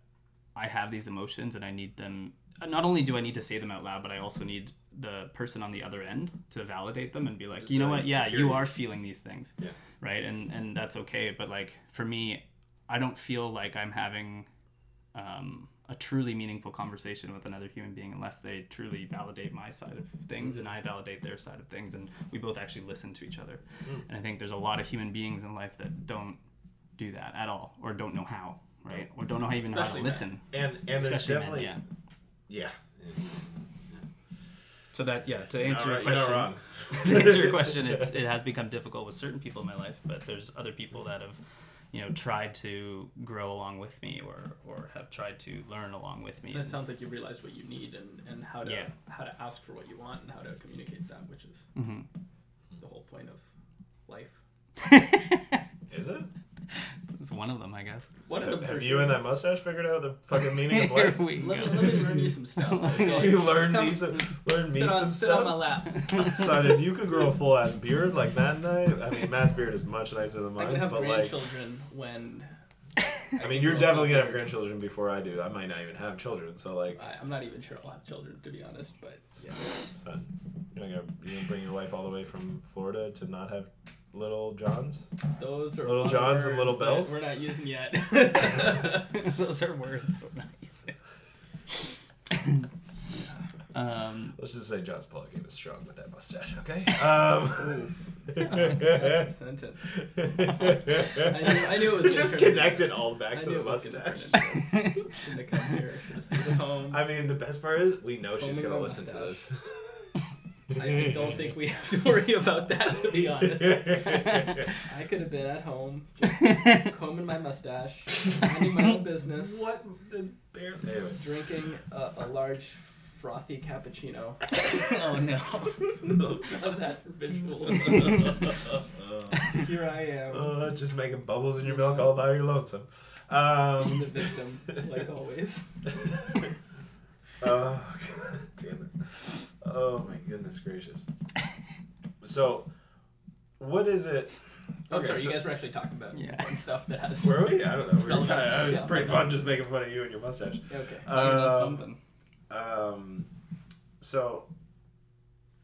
[SPEAKER 5] I have these emotions and I need them. Not only do I need to say them out loud, but I also need the person on the other end to validate them and be like, you know what? Yeah, you
[SPEAKER 4] you."
[SPEAKER 5] are feeling these things
[SPEAKER 4] Yeah.
[SPEAKER 5] right and and that's okay but like for me i don't feel like i'm having um, a truly meaningful conversation with another human being unless they truly validate my side of things and i validate their side of things and we both actually listen to each other. Hmm. And i think there's a lot of human beings in life that don't do that at all or don't know how right? Or don't know how even know how to
[SPEAKER 6] men.
[SPEAKER 5] listen.
[SPEAKER 7] And and there's
[SPEAKER 5] Especially men,
[SPEAKER 7] definitely
[SPEAKER 5] yeah.
[SPEAKER 7] Yeah.
[SPEAKER 5] so that yeah to answer your
[SPEAKER 4] right, you're not
[SPEAKER 5] question [LAUGHS] to answer your [LAUGHS] question, it's, it has become difficult with certain people in my life, but there's other people that have, you know, tried to grow along with me or, or have tried to learn along with me.
[SPEAKER 6] And it sounds like you realized what you need and, and how to
[SPEAKER 5] Yeah.
[SPEAKER 6] how to ask for what you want and how to communicate that, which is
[SPEAKER 5] Mhm.
[SPEAKER 6] the whole point of life. [LAUGHS]
[SPEAKER 7] Is it?
[SPEAKER 5] It's one of them, I guess.
[SPEAKER 6] One of them
[SPEAKER 4] Have
[SPEAKER 6] for
[SPEAKER 4] you
[SPEAKER 6] sure.
[SPEAKER 4] and that mustache figured out the fucking meaning of [LAUGHS] life?
[SPEAKER 5] we
[SPEAKER 6] Let me, let me learn you some stuff. [LAUGHS] Okay?
[SPEAKER 4] you learn
[SPEAKER 6] Come
[SPEAKER 4] me some, learn me
[SPEAKER 6] on,
[SPEAKER 4] some
[SPEAKER 6] sit on my
[SPEAKER 4] stuff.
[SPEAKER 6] lap. [LAUGHS]
[SPEAKER 4] Son, if you could grow a full ass beard like Matt and I, I mean, Matt's beard is much nicer than
[SPEAKER 6] I
[SPEAKER 4] mine.
[SPEAKER 6] can have
[SPEAKER 4] but like,
[SPEAKER 6] grandchildren when
[SPEAKER 4] I mean, you're definitely gonna have grandchildren before I do. I might not even have children, so like,
[SPEAKER 6] I, I'm not even sure I'll have children to be honest, but yeah.
[SPEAKER 4] son, you're gonna, you gonna bring your wife all the way from Florida to not have little Johns?
[SPEAKER 6] those are
[SPEAKER 4] Little Johns and Little Bells?
[SPEAKER 6] We're not using yet. [LAUGHS] [LAUGHS]
[SPEAKER 5] Those are words we're not using. [LAUGHS] um,
[SPEAKER 4] Let's just say John Pollock is strong with that mustache, okay? Um,
[SPEAKER 6] That's a sentence. I knew, I knew it was.
[SPEAKER 4] Just connected all back to the
[SPEAKER 6] it was gonna
[SPEAKER 4] mustache.
[SPEAKER 6] turn into this. Shouldn't have come here. Should have stayed at home.
[SPEAKER 4] I mean, the best part is we know she's gonna listen to this.
[SPEAKER 6] Mustache. I don't think we have to worry about that, to be honest. I could have been at home, just [LAUGHS] combing my mustache, minding my own business,
[SPEAKER 4] what? That's barely.
[SPEAKER 6] Drinking a, a large frothy cappuccino.
[SPEAKER 5] oh no. [LAUGHS]
[SPEAKER 6] How's that for visuals? Here I am,
[SPEAKER 4] Uh, just making bubbles in your milk all by your lonesome.
[SPEAKER 6] being
[SPEAKER 4] Um,
[SPEAKER 6] the victim, like always. [LAUGHS]
[SPEAKER 4] oh, God damn it. Oh, my goodness gracious. So, what is it?
[SPEAKER 6] Oh,
[SPEAKER 4] Okay,
[SPEAKER 6] sorry,
[SPEAKER 4] so-
[SPEAKER 6] you guys were actually talking about
[SPEAKER 5] Yeah.
[SPEAKER 6] fun stuff that has.
[SPEAKER 4] Where are we? I don't know. We were
[SPEAKER 6] Relevance.
[SPEAKER 4] kinda, it was
[SPEAKER 6] Yeah,
[SPEAKER 4] pretty fun
[SPEAKER 6] bad.
[SPEAKER 4] just making fun of you and your mustache.
[SPEAKER 6] Okay.
[SPEAKER 5] Talking about
[SPEAKER 4] Um,
[SPEAKER 5] something.
[SPEAKER 4] Um, so,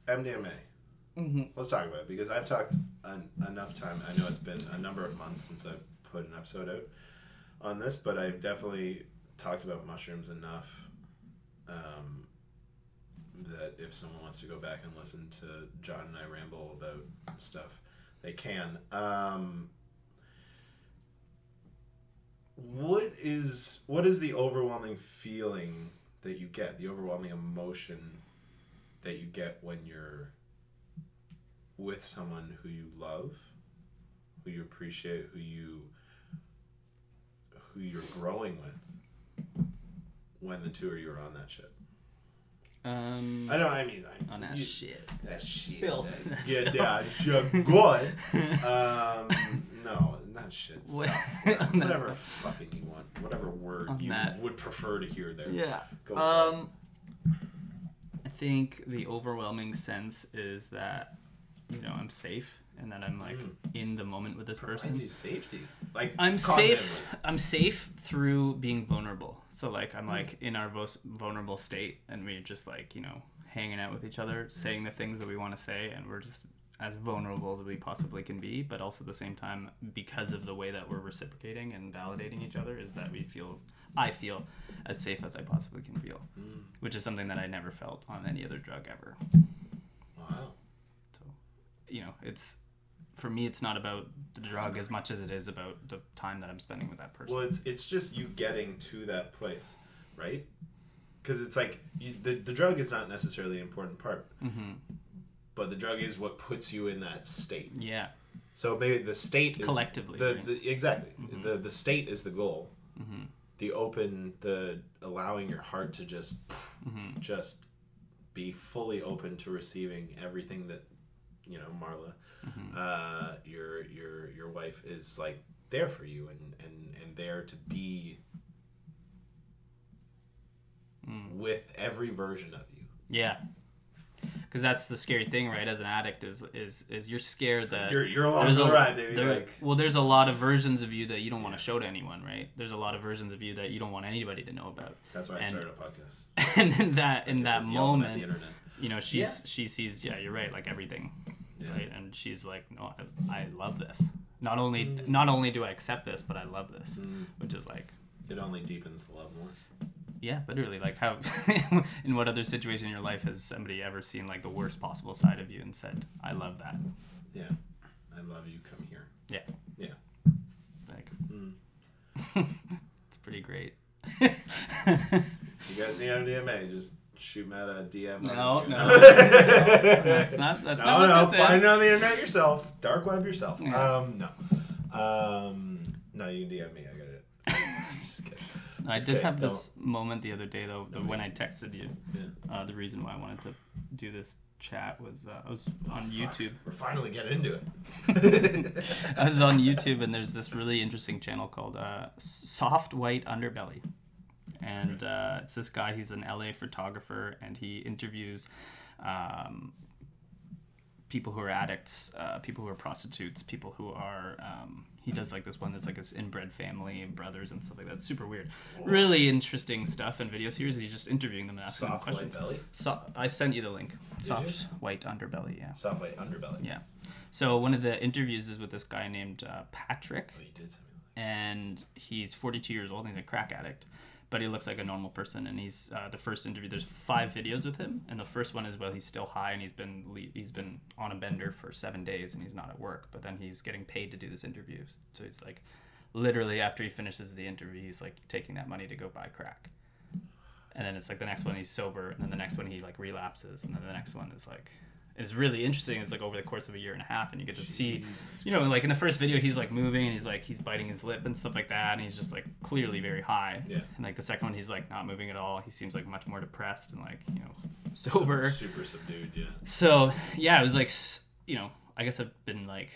[SPEAKER 4] MDMA.
[SPEAKER 5] Mm-hmm.
[SPEAKER 4] Let's talk about it because I've talked en- enough time. I know it's been a number of months since I've put an episode out on this, but I've definitely talked about mushrooms enough um, that if someone wants to go back and listen to John and I ramble about stuff, they can. Um, what is what is the overwhelming feeling that you get? The overwhelming emotion that you get when you're with someone who you love, who you appreciate, who you who you're growing with when the two of you are on that shit.
[SPEAKER 5] Um,
[SPEAKER 4] I know I mean I,
[SPEAKER 5] on that
[SPEAKER 4] you-
[SPEAKER 5] shit.
[SPEAKER 4] that shit.
[SPEAKER 6] Bill.
[SPEAKER 4] that- [LAUGHS] Yeah, yeah, sure, good. Um, no, not shit. Stuff. [LAUGHS] Whatever
[SPEAKER 5] stuff.
[SPEAKER 4] fucking you want, whatever word
[SPEAKER 5] On
[SPEAKER 4] you
[SPEAKER 5] that.
[SPEAKER 4] would prefer to hear there.
[SPEAKER 5] Yeah.
[SPEAKER 4] Go
[SPEAKER 5] Um, I think the overwhelming sense is that you know I'm safe and that I'm like in the moment with this person.
[SPEAKER 4] Provides you safety. Like
[SPEAKER 5] I'm safe. I'm safe through being vulnerable. So like I'm mm. like in our vo- vulnerable state, and we're just like you know hanging out with each other, mm. saying the things that we want to say, and we're just as vulnerable as we possibly can be. But also at the same time, because of the way that we're reciprocating and validating each other, is that we feel. I feel as safe as I possibly can feel, mm. which is something that I never felt on any other drug ever.
[SPEAKER 4] Wow.
[SPEAKER 5] So, you know, it's for me, it's not about the drug as much as it is about the time that I'm spending with that person.
[SPEAKER 4] Well, it's it's just you getting to that place, right? Because it's like you, the the drug is not necessarily the important part,
[SPEAKER 5] hmm
[SPEAKER 4] but the drug is what puts you in that state.
[SPEAKER 5] Yeah,
[SPEAKER 4] So maybe the state is
[SPEAKER 5] collectively.
[SPEAKER 4] the,
[SPEAKER 5] right?
[SPEAKER 4] the exactly the the state is the goal.
[SPEAKER 5] Mhm.
[SPEAKER 4] The open, the allowing your heart to just
[SPEAKER 5] Mhm.
[SPEAKER 4] just be fully open to receiving everything that you know Marla,
[SPEAKER 5] Mm-hmm.
[SPEAKER 4] uh, your your your wife is like there for you and and and there to be
[SPEAKER 5] Mm.
[SPEAKER 4] with every version of you.
[SPEAKER 5] yeah, because that's the scary thing, right? As an addict, is is is you're scared that
[SPEAKER 4] You're you're along
[SPEAKER 5] there's
[SPEAKER 4] for
[SPEAKER 5] a
[SPEAKER 4] the ride, baby.
[SPEAKER 5] there-
[SPEAKER 4] like
[SPEAKER 5] well, there's a lot of versions of you that you don't want to show to anyone, right? There's a lot of versions of you that you don't want anybody to know about,
[SPEAKER 4] that's why I
[SPEAKER 5] and-
[SPEAKER 4] started a podcast. [LAUGHS]
[SPEAKER 5] and in that in that
[SPEAKER 4] Just yelling at
[SPEAKER 5] moment, you know, she's she sees, yeah, you're right, like everything,
[SPEAKER 4] Yeah.
[SPEAKER 5] right? And she's like, no, I, I love this. Not only
[SPEAKER 4] Mm.
[SPEAKER 5] not only do I accept this, but I love this, which is like
[SPEAKER 4] It only deepens the love more.
[SPEAKER 5] Yeah, literally. Like, how, [LAUGHS] in what other situation in your life has somebody ever seen like the worst possible side of you and said, "I love that"?
[SPEAKER 4] Yeah, I love you. Come here.
[SPEAKER 5] Yeah,
[SPEAKER 4] Yeah.
[SPEAKER 5] like,
[SPEAKER 4] Mm. [LAUGHS]
[SPEAKER 5] it's pretty great. [LAUGHS]
[SPEAKER 4] You guys need MDMA? Just shoot me a DM.
[SPEAKER 5] No,
[SPEAKER 4] on
[SPEAKER 5] no.
[SPEAKER 4] Instagram.
[SPEAKER 5] That's not. That's
[SPEAKER 4] no,
[SPEAKER 5] not what
[SPEAKER 4] no.
[SPEAKER 5] this
[SPEAKER 4] Find
[SPEAKER 5] is.
[SPEAKER 4] it on the internet yourself. Dark web yourself.
[SPEAKER 5] Yeah.
[SPEAKER 4] Um, no. Um, no, you can DM me. I got it. [LAUGHS] [LAUGHS] Just kidding.
[SPEAKER 5] I
[SPEAKER 4] Just
[SPEAKER 5] did
[SPEAKER 4] kidding,
[SPEAKER 5] have this moment the other day though, the, when I texted you.
[SPEAKER 4] Yeah.
[SPEAKER 5] Uh, the reason why I wanted to do this chat was uh, I was on YouTube.
[SPEAKER 4] We're finally getting into it. [LAUGHS]
[SPEAKER 5] I was on YouTube and there's this really interesting channel called uh, Soft White Underbelly. And uh, it's this guy, he's an LA photographer and he interviews um, people who are addicts, uh, people who are prostitutes, people who are. Um, he does like this one that's like this inbred family and brothers and stuff like that. It's super weird. Really interesting stuff and video series. He's just interviewing them and asking
[SPEAKER 4] Soft
[SPEAKER 5] them
[SPEAKER 4] white
[SPEAKER 5] questions.
[SPEAKER 4] belly.
[SPEAKER 5] So, I sent you the link. Soft
[SPEAKER 4] you?
[SPEAKER 5] white underbelly, yeah.
[SPEAKER 4] Soft white underbelly.
[SPEAKER 5] Yeah. So one of the interviews is with this guy named uh, Patrick,
[SPEAKER 4] Oh, you did something.
[SPEAKER 5] and he's 42 years old. And he's a crack addict, but he looks like a normal person. And he's uh, the first interview. There's five videos with him, and the first one is well, he's still high and he's been he's been on a bender for seven days and he's not at work. But then he's getting paid to do this interview. So he's like, literally after he finishes the interview, he's like taking that money to go buy crack. And then it's like the next one he's sober, and then the next one he like relapses, and then the next one is like it's really interesting. It's like over the course of a year and a half, and you get to see, you know, like in the first video, he's like moving and he's like he's biting his lip and stuff like that, and he's just like clearly very high.
[SPEAKER 4] Yeah.
[SPEAKER 5] And like the second one, he's like not moving at all. He seems like much more depressed and like you know [LAUGHS] sober.
[SPEAKER 4] Super subdued, yeah.
[SPEAKER 5] So yeah, it was like you know, I guess I've been like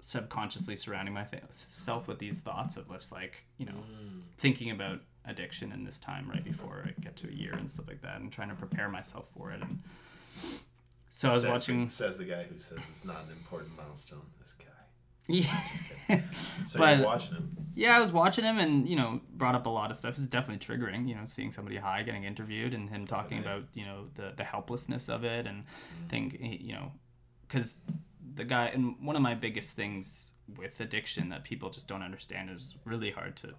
[SPEAKER 5] subconsciously surrounding myself with these thoughts of just like you know mm. thinking about addiction in this time right before I get to a year and stuff like that, and trying to prepare myself for it. And so I was
[SPEAKER 4] says
[SPEAKER 5] watching.
[SPEAKER 4] Says the guy who says it's not an important milestone. This guy. [LAUGHS]
[SPEAKER 5] Yeah.
[SPEAKER 4] So
[SPEAKER 5] But-
[SPEAKER 4] you're watching him.
[SPEAKER 5] yeah, I was watching him and, you know, brought up a lot of stuff. It's definitely triggering, you know, seeing somebody high getting interviewed and him talking
[SPEAKER 4] Okay.
[SPEAKER 5] about, you know, the, the helplessness of it and mm-hmm. think, you know, because the guy, and one of my biggest things with addiction that people just don't understand is really hard to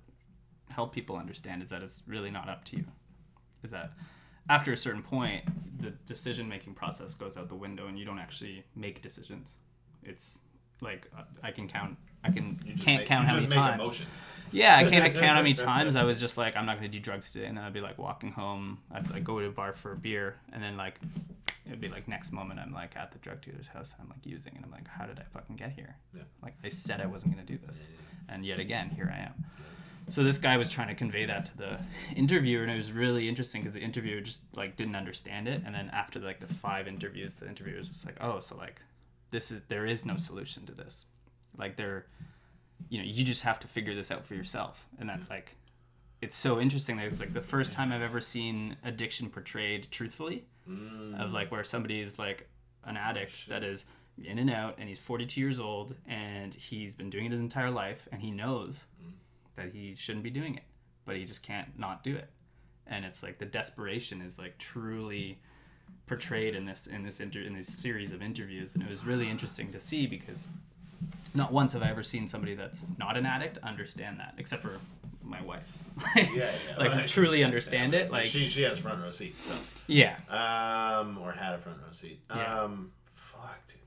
[SPEAKER 5] help people understand is that it's really not up to you. Is that after a certain point, the decision making process goes out the window and you don't actually make decisions. It's like I can count. I can can't
[SPEAKER 4] make,
[SPEAKER 5] count how many times.
[SPEAKER 4] emotions.
[SPEAKER 5] Yeah, I can't count how many [LAUGHS] times I was just like, I'm not gonna do drugs today, and then I'd be like walking home. I'd like go to a bar for a beer, and then like it'd be like next moment I'm like at the drug dealer's house. I'm like using, and I'm like, how did I fucking get here?
[SPEAKER 4] Yeah.
[SPEAKER 5] Like I said I wasn't gonna do this, and yet again here I am. So this guy was trying to convey that to the interviewer, and it was really interesting because the interviewer just like didn't understand it, and then after like the five interviews, the interviewer was just like, oh, so like this is there is no solution to this, like there you know you just have to figure this out for yourself. And that's like it's so interesting that it's like the first time i've ever seen addiction portrayed truthfully of mm. like where somebody is like an oh, addict that is in and out and he's 42 years old and he's been doing it his entire life and he knows mm. That he shouldn't be doing it but he just can't not do it and it's like the desperation is like truly portrayed in this in this inter- in this series of interviews and it was really interesting to see because not once have I ever seen somebody that's not an addict understand that, except for my wife. [LAUGHS]
[SPEAKER 4] Yeah, yeah.
[SPEAKER 5] like
[SPEAKER 4] Well,
[SPEAKER 5] truly understand
[SPEAKER 4] yeah,
[SPEAKER 5] it. Like
[SPEAKER 4] she she has front row seat, so
[SPEAKER 5] yeah,
[SPEAKER 4] um, or had a front row seat.
[SPEAKER 5] Yeah.
[SPEAKER 4] Um, fuck, dude.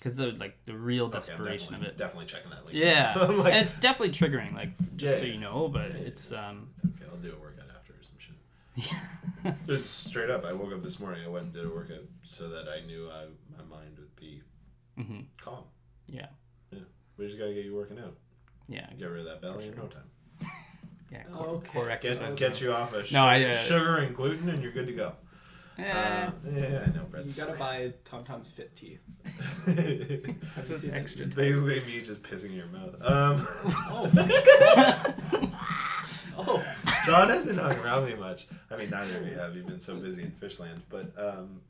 [SPEAKER 5] Because the like the real
[SPEAKER 4] Okay,
[SPEAKER 5] desperation of it.
[SPEAKER 4] Definitely checking that link.
[SPEAKER 5] Yeah, [LAUGHS]
[SPEAKER 4] like,
[SPEAKER 5] and it's definitely triggering. Like [LAUGHS] just
[SPEAKER 4] Yeah,
[SPEAKER 5] so
[SPEAKER 4] yeah.
[SPEAKER 5] you know, but it's um
[SPEAKER 4] It's okay. I'll do a workout after or some shit. [LAUGHS] Yeah. Just straight up, I woke up this morning. I went and did a workout so that I knew I, my mind would be
[SPEAKER 5] mhm,
[SPEAKER 4] calm.
[SPEAKER 5] yeah Yeah.
[SPEAKER 4] We just gotta get you working out.
[SPEAKER 5] yeah
[SPEAKER 4] Get rid of that belly in no time.
[SPEAKER 5] yeah core,
[SPEAKER 6] okay.
[SPEAKER 5] core
[SPEAKER 6] Get-
[SPEAKER 5] exercise.
[SPEAKER 4] Get, get you off of
[SPEAKER 5] No, I, uh,
[SPEAKER 4] sugar and gluten, and you're good to go.
[SPEAKER 5] Eh,
[SPEAKER 4] Uh, yeah, I know, Brett.
[SPEAKER 6] You gotta buy Tom Tom's Fit Tea.
[SPEAKER 4] it's [LAUGHS]
[SPEAKER 6] Have you
[SPEAKER 5] is
[SPEAKER 6] seen it?
[SPEAKER 5] extra
[SPEAKER 4] basically me just pissing in your mouth. Um, [LAUGHS]
[SPEAKER 6] Oh my [LAUGHS] god. oh.
[SPEAKER 4] John hasn't hung around me much. I mean, neither of you have. You've been so busy in Fishland. But um,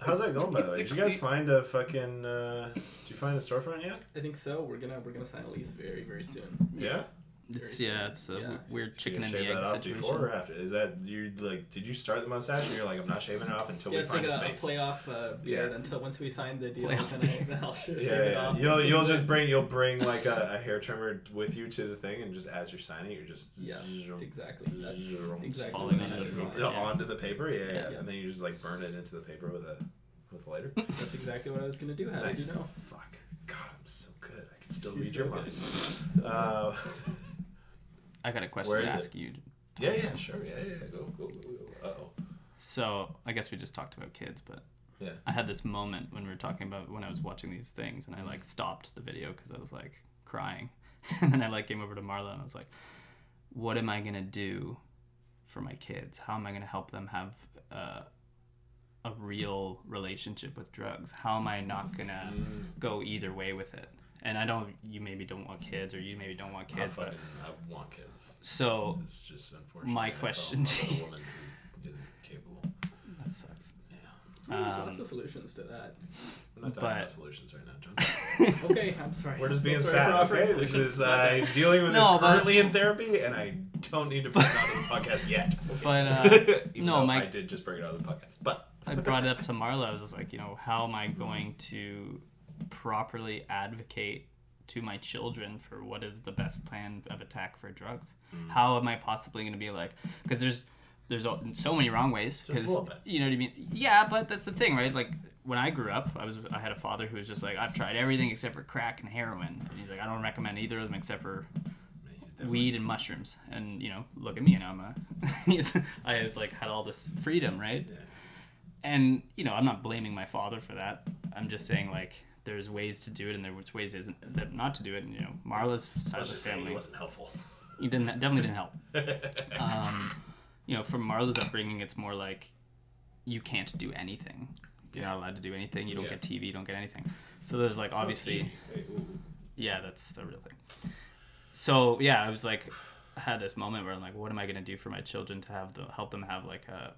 [SPEAKER 4] how's that going, by the way? Did you guys find a fucking? Uh, did you find a storefront yet?
[SPEAKER 6] I think so. We're gonna we're gonna sign a lease very very soon.
[SPEAKER 4] Yeah.
[SPEAKER 5] It's yeah, it's a
[SPEAKER 6] Yeah.
[SPEAKER 5] weird
[SPEAKER 4] Did
[SPEAKER 5] chicken
[SPEAKER 4] you
[SPEAKER 5] and
[SPEAKER 4] shave
[SPEAKER 5] the egg
[SPEAKER 4] that off
[SPEAKER 5] situation.
[SPEAKER 4] before or after? Is that you like? Did you start the mustache, or you're like, I'm not shaving it off until
[SPEAKER 6] Yeah,
[SPEAKER 4] we find
[SPEAKER 6] like
[SPEAKER 4] a
[SPEAKER 6] a, a
[SPEAKER 4] space?
[SPEAKER 6] playoff uh, beard
[SPEAKER 4] Yeah.
[SPEAKER 6] until once we sign the deal,
[SPEAKER 5] Playoff
[SPEAKER 6] then, I, then I'll [LAUGHS] shave
[SPEAKER 4] Yeah,
[SPEAKER 6] it
[SPEAKER 4] yeah.
[SPEAKER 6] off.
[SPEAKER 4] You'll you'll just bring you'll [LAUGHS] bring like a, a hair trimmer with you to the thing, and just as you're signing, you're just
[SPEAKER 6] Yeah,
[SPEAKER 4] zoom,
[SPEAKER 6] exactly. That's
[SPEAKER 4] zoom,
[SPEAKER 6] exactly
[SPEAKER 5] falling
[SPEAKER 6] what I
[SPEAKER 5] into the
[SPEAKER 6] in mind.
[SPEAKER 4] yeah,
[SPEAKER 6] Yeah.
[SPEAKER 4] onto the paper. Yeah, yeah,
[SPEAKER 6] Yeah.
[SPEAKER 4] and then you just like burn it into the paper with a with a lighter. [LAUGHS]
[SPEAKER 6] That's exactly what I was gonna do. How
[SPEAKER 4] nice.
[SPEAKER 6] did you know?
[SPEAKER 4] Fuck. God, I'm so good. I can still
[SPEAKER 6] She's
[SPEAKER 4] read
[SPEAKER 6] so
[SPEAKER 4] your
[SPEAKER 6] good.
[SPEAKER 4] mind.
[SPEAKER 5] I got a question to
[SPEAKER 4] is it?
[SPEAKER 5] ask you.
[SPEAKER 4] yeah, yeah, sure. Yeah, yeah. yeah. Go, go, go, go. Uh oh.
[SPEAKER 5] So I guess we just talked about kids, but
[SPEAKER 4] Yeah.
[SPEAKER 5] I had this moment when we were talking about when I was watching these things, and I like stopped the video because I was like crying, [LAUGHS] and then I like came over to Marla and I was like, "What am I gonna do for my kids? How am I gonna help them have uh, a real relationship with drugs? How am I not gonna
[SPEAKER 4] Mm.
[SPEAKER 5] go either way with it? And I don't. You maybe don't want kids, or you maybe don't want
[SPEAKER 4] I
[SPEAKER 5] kids. But
[SPEAKER 4] fucking I want kids.
[SPEAKER 5] so
[SPEAKER 4] It's just unfortunate.
[SPEAKER 5] My question to you-
[SPEAKER 4] a woman who isn't capable.
[SPEAKER 5] that sucks. Yeah.
[SPEAKER 6] There's
[SPEAKER 5] Um,
[SPEAKER 6] lots of solutions to that.
[SPEAKER 4] We're not talking
[SPEAKER 5] But-
[SPEAKER 4] about solutions right now, John. [LAUGHS]
[SPEAKER 6] Okay, I'm sorry.
[SPEAKER 4] We're just being
[SPEAKER 6] so
[SPEAKER 4] sad.
[SPEAKER 6] for
[SPEAKER 4] Okay, this is uh. I'm dealing with
[SPEAKER 5] No,
[SPEAKER 4] this
[SPEAKER 5] but-
[SPEAKER 4] currently in therapy, and I don't need to bring it out of the [LAUGHS] podcast yet.
[SPEAKER 5] But uh, [LAUGHS]
[SPEAKER 4] Even
[SPEAKER 5] no,
[SPEAKER 4] though
[SPEAKER 5] my
[SPEAKER 4] I did just bring it out of the podcast, but
[SPEAKER 5] I brought it up to Marla. I was just like, you know, how am I going to properly advocate to my children for what is the best plan of attack for drugs?
[SPEAKER 4] Mm.
[SPEAKER 5] How am I possibly going to be like? Because there's there's so many wrong ways.
[SPEAKER 4] Just a little bit.
[SPEAKER 5] You know what I mean? Yeah, but that's the thing, right? Like when I grew up, I was I had a father who was just like, I've tried everything except for crack and heroin, and he's like, I don't recommend either of them except for weed and mushrooms. And you know, look at me, and I'm a [LAUGHS] I was like had all this freedom, right? and you know i'm not blaming my father for that i'm just saying like there's ways to do it and there's ways isn't that not to do it and you know marla's side of the family
[SPEAKER 4] wasn't helpful.
[SPEAKER 5] he didn't definitely didn't help [LAUGHS] um, you know from marla's upbringing it's more like you can't do anything you're not allowed to do anything you don't
[SPEAKER 4] Yeah.
[SPEAKER 5] get tv you don't get anything so there's like obviously
[SPEAKER 4] ooh.
[SPEAKER 5] yeah, that's the real thing. So yeah, I was like, I had this moment where I'm like, what am I gonna do for my children to have the help them have like a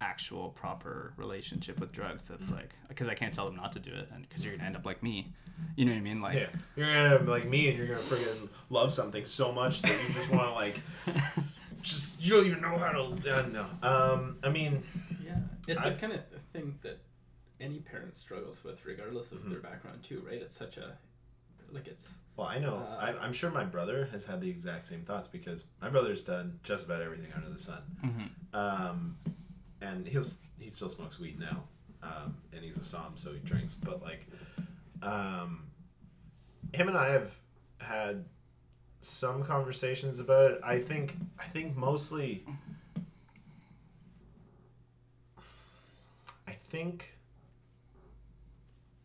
[SPEAKER 5] actual proper relationship with drugs? That's
[SPEAKER 4] Mm-hmm.
[SPEAKER 5] like because I can't tell them not to do it, and because you're gonna end up like me. You know what I mean? Like
[SPEAKER 4] Yeah, you're gonna be like me, and you're gonna friggin' love something so much that you just want to like, [LAUGHS] just you don't even know how to. Uh, no, um, I mean,
[SPEAKER 6] Yeah, it's a
[SPEAKER 4] I've-
[SPEAKER 6] kind of thing that any parent struggles with, regardless of
[SPEAKER 4] Mm-hmm.
[SPEAKER 6] their background too, right? It's such a like it's
[SPEAKER 4] well, I know.
[SPEAKER 6] Uh,
[SPEAKER 4] I, I'm sure my brother has had the exact same thoughts because my brother's done just about everything under the sun.
[SPEAKER 5] Mm-hmm.
[SPEAKER 4] Um, and he's he still smokes weed now, um, and he's a somm, so he drinks. But like, um, him and I have had some conversations about it. I think I think mostly. I think.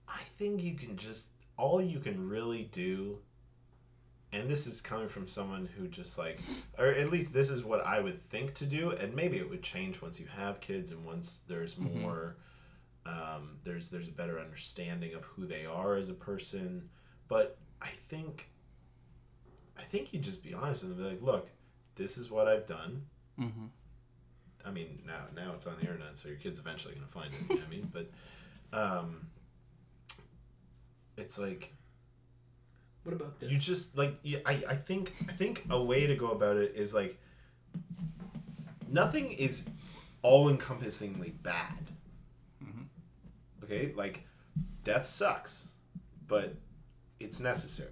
[SPEAKER 4] I think you can just all you can really do. And this is coming from someone who just like, or at least this is what I would think to do, and maybe it would change once you have kids and once there's more, um, there's there's a better understanding of who they are as a person. But I think, I think you just be honest and be like, look, this is what I've done.
[SPEAKER 5] Mhm.
[SPEAKER 4] I mean, now now it's on the internet, so your kid's eventually gonna find it. You know what I mean, but um, it's like
[SPEAKER 6] what about this?
[SPEAKER 4] you just like you, I, I think I think a way to go about it is like nothing is all encompassingly bad. Okay, like death sucks, but it's necessary.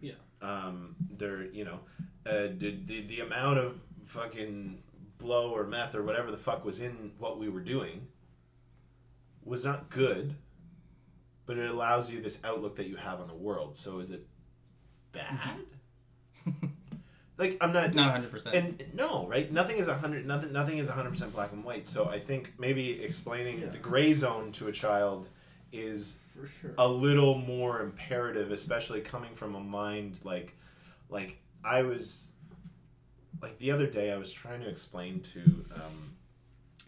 [SPEAKER 6] yeah,
[SPEAKER 4] Um, there, you know, uh, the, the the amount of fucking blow or meth or whatever the fuck was in what we were doing was not good, but it allows you this outlook that you have on the world. So is it bad? [LAUGHS] like I'm not
[SPEAKER 5] Not 100. percent
[SPEAKER 4] and no, right? Nothing is a hundred. Nothing. Nothing is hundred percent black and white. So I think maybe explaining
[SPEAKER 6] Yeah.
[SPEAKER 4] the gray zone to a child is
[SPEAKER 6] for sure.
[SPEAKER 4] a little more imperative, especially coming from a mind like, like I was, like the other day I was trying to explain to um,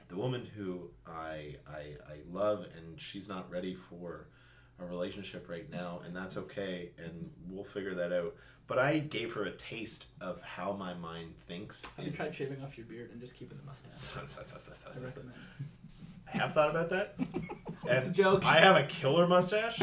[SPEAKER 4] the woman who I, I I love, and she's not ready for a relationship right now, and that's okay, and we'll figure that out. But I gave her a taste of how my mind thinks.
[SPEAKER 6] Have you tried shaving off your beard and just keeping the mustache? [LAUGHS] I recommend.
[SPEAKER 4] I have thought about that. [LAUGHS]
[SPEAKER 6] It's a joke.
[SPEAKER 4] I have a killer mustache,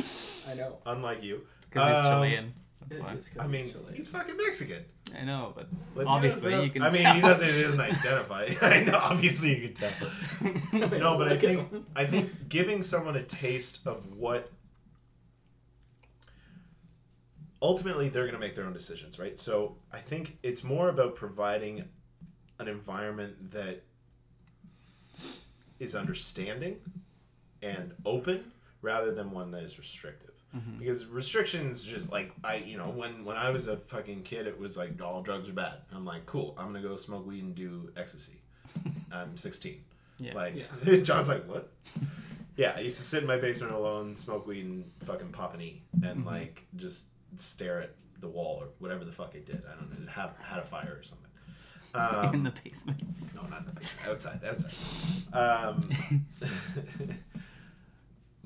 [SPEAKER 6] I know.
[SPEAKER 4] unlike you.
[SPEAKER 5] because he's
[SPEAKER 4] Um,
[SPEAKER 5] Chilean. That's why.
[SPEAKER 4] I mean,
[SPEAKER 6] Chilean.
[SPEAKER 4] he's fucking Mexican.
[SPEAKER 5] I know, but
[SPEAKER 4] Let's
[SPEAKER 5] obviously
[SPEAKER 4] use
[SPEAKER 5] you can.
[SPEAKER 4] I mean,
[SPEAKER 5] tell.
[SPEAKER 4] he doesn't. He doesn't identify. [LAUGHS] I know. Obviously, you can tell. No, but I think. I think giving someone a taste of what ultimately they're going to make their own decisions, right? So I think it's more about providing an environment that is understanding and open rather than one that is restrictive. Mm-hmm. Because restrictions just like I, you know, when when I was a fucking kid, it was like all drugs are bad. I'm like, cool, I'm gonna go smoke weed and do ecstasy. [LAUGHS] I'm 16.
[SPEAKER 5] Yeah.
[SPEAKER 4] Like
[SPEAKER 6] Yeah. [LAUGHS]
[SPEAKER 4] John's like, what? Yeah, I used to sit in my basement alone, smoke weed, and fucking pop an E, and mm-hmm. like just stare at the wall or whatever the fuck it did. I don't know, It had a fire or something. [LAUGHS] Um,
[SPEAKER 5] in the basement.
[SPEAKER 4] No, not in the basement. Outside, outside. Um, [LAUGHS]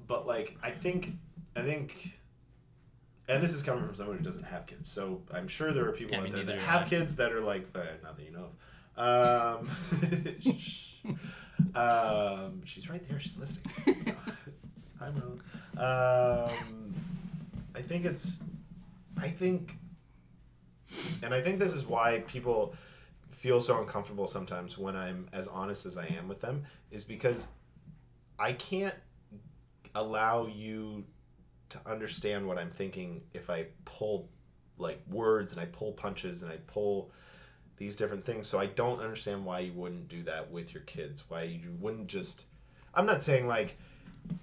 [SPEAKER 4] but like, I think, I think, and this is coming from someone who doesn't have kids. So I'm sure there are people
[SPEAKER 5] Yeah,
[SPEAKER 4] out there that have
[SPEAKER 5] yeah.
[SPEAKER 4] kids that are like, not that you know of. Um, [LAUGHS] shh. um, she's right there. She's listening. Hi, Merlin. Um, I think it's, I think, and I think this is why people feel so uncomfortable sometimes when I'm as honest as I am with them is because I can't allow you to understand what I'm thinking if I pull like words and I pull punches and I pull these different things. So I don't understand why you wouldn't do that with your kids. Why you wouldn't just I'm not saying like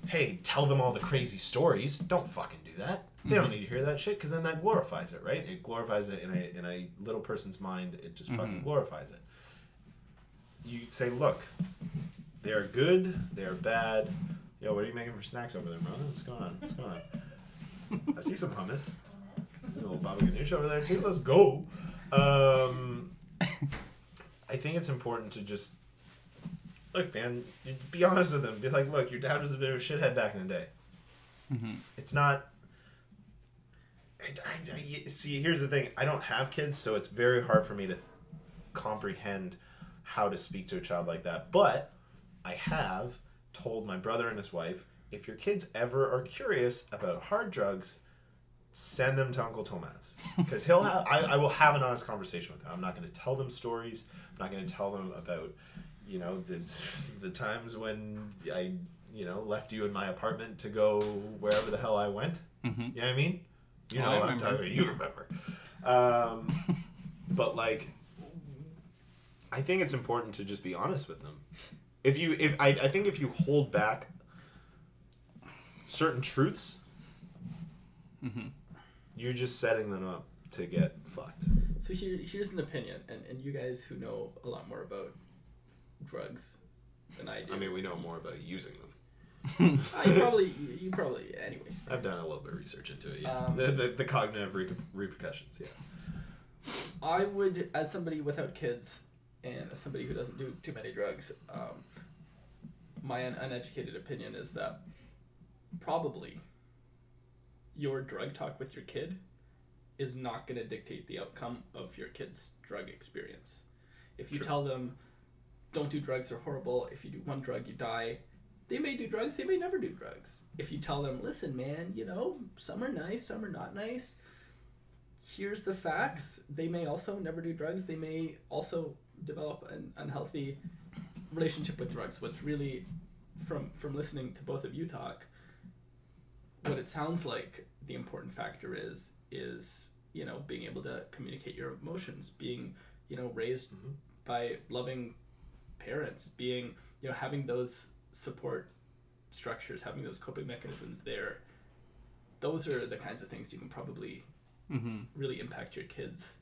[SPEAKER 4] hey, tell them all the crazy stories. Don't fucking do that. They don't mm-hmm. need to hear that shit because then that glorifies it, right? It glorifies it in a in a little person's mind. It just fucking mm-hmm. glorifies it. You say, look, they are good. They are bad. Yo, what are you making for snacks over there, brother? What's going on? What's going on? I see some hummus. A little baba ganoush over there too. Let's go. Um, I think it's important to just look, man. Be honest with them. Be like, look, your dad was a bit of a shithead back in the day. Mm-hmm. It's not. I, I- see, here's the thing. I don't have kids, so it's very hard for me to comprehend how to speak to a child like that. But I have told my brother and his wife, if your kids ever are curious about hard drugs, send them to Uncle Tomas because he'll have. I, I will have an honest conversation with them. I'm not going to tell them stories. I'm not going to tell them about, you know, the [LAUGHS] the times when I, you know, left you in my apartment to go wherever the hell I went. Mm-hmm. You know what I mean? You
[SPEAKER 5] Oh,
[SPEAKER 4] know,
[SPEAKER 5] I
[SPEAKER 4] what I'm talking. You remember. Um, [LAUGHS] but like, I think it's important to just be honest with them. If you, if I, I think if you hold back certain truths, you're just setting them up to get fucked.
[SPEAKER 6] So here, here's an opinion, and, and you guys who know a lot more about drugs than I do.
[SPEAKER 4] I mean, we know more about using them.
[SPEAKER 6] Uh, you probably, you, probably, anyways.
[SPEAKER 4] I've done a little bit of research into it. Yeah,
[SPEAKER 6] Um,
[SPEAKER 4] the, the the cognitive reper- repercussions. Yes.
[SPEAKER 6] I would, as somebody without kids and as somebody who doesn't do too many drugs, um, my un- uneducated opinion is that probably your drug talk with your kid is not going to dictate the outcome of your kid's drug experience. If you
[SPEAKER 4] True.
[SPEAKER 6] tell them, don't do drugs, they're horrible, if you do one drug, you die, they may do drugs, they may never do drugs. If you tell them, listen, man, you know, some are nice, some are not nice, here's the facts. They may also never do drugs. They may also develop an unhealthy relationship with drugs. What's really, from from listening to both of you talk, what it sounds like the important factor is is you know being able to communicate your emotions, being you know raised mm-hmm. by loving parents, being you know having those support structures, having those coping mechanisms there. Those are the kinds of things you can probably
[SPEAKER 5] Mm-hmm.
[SPEAKER 6] really impact your kids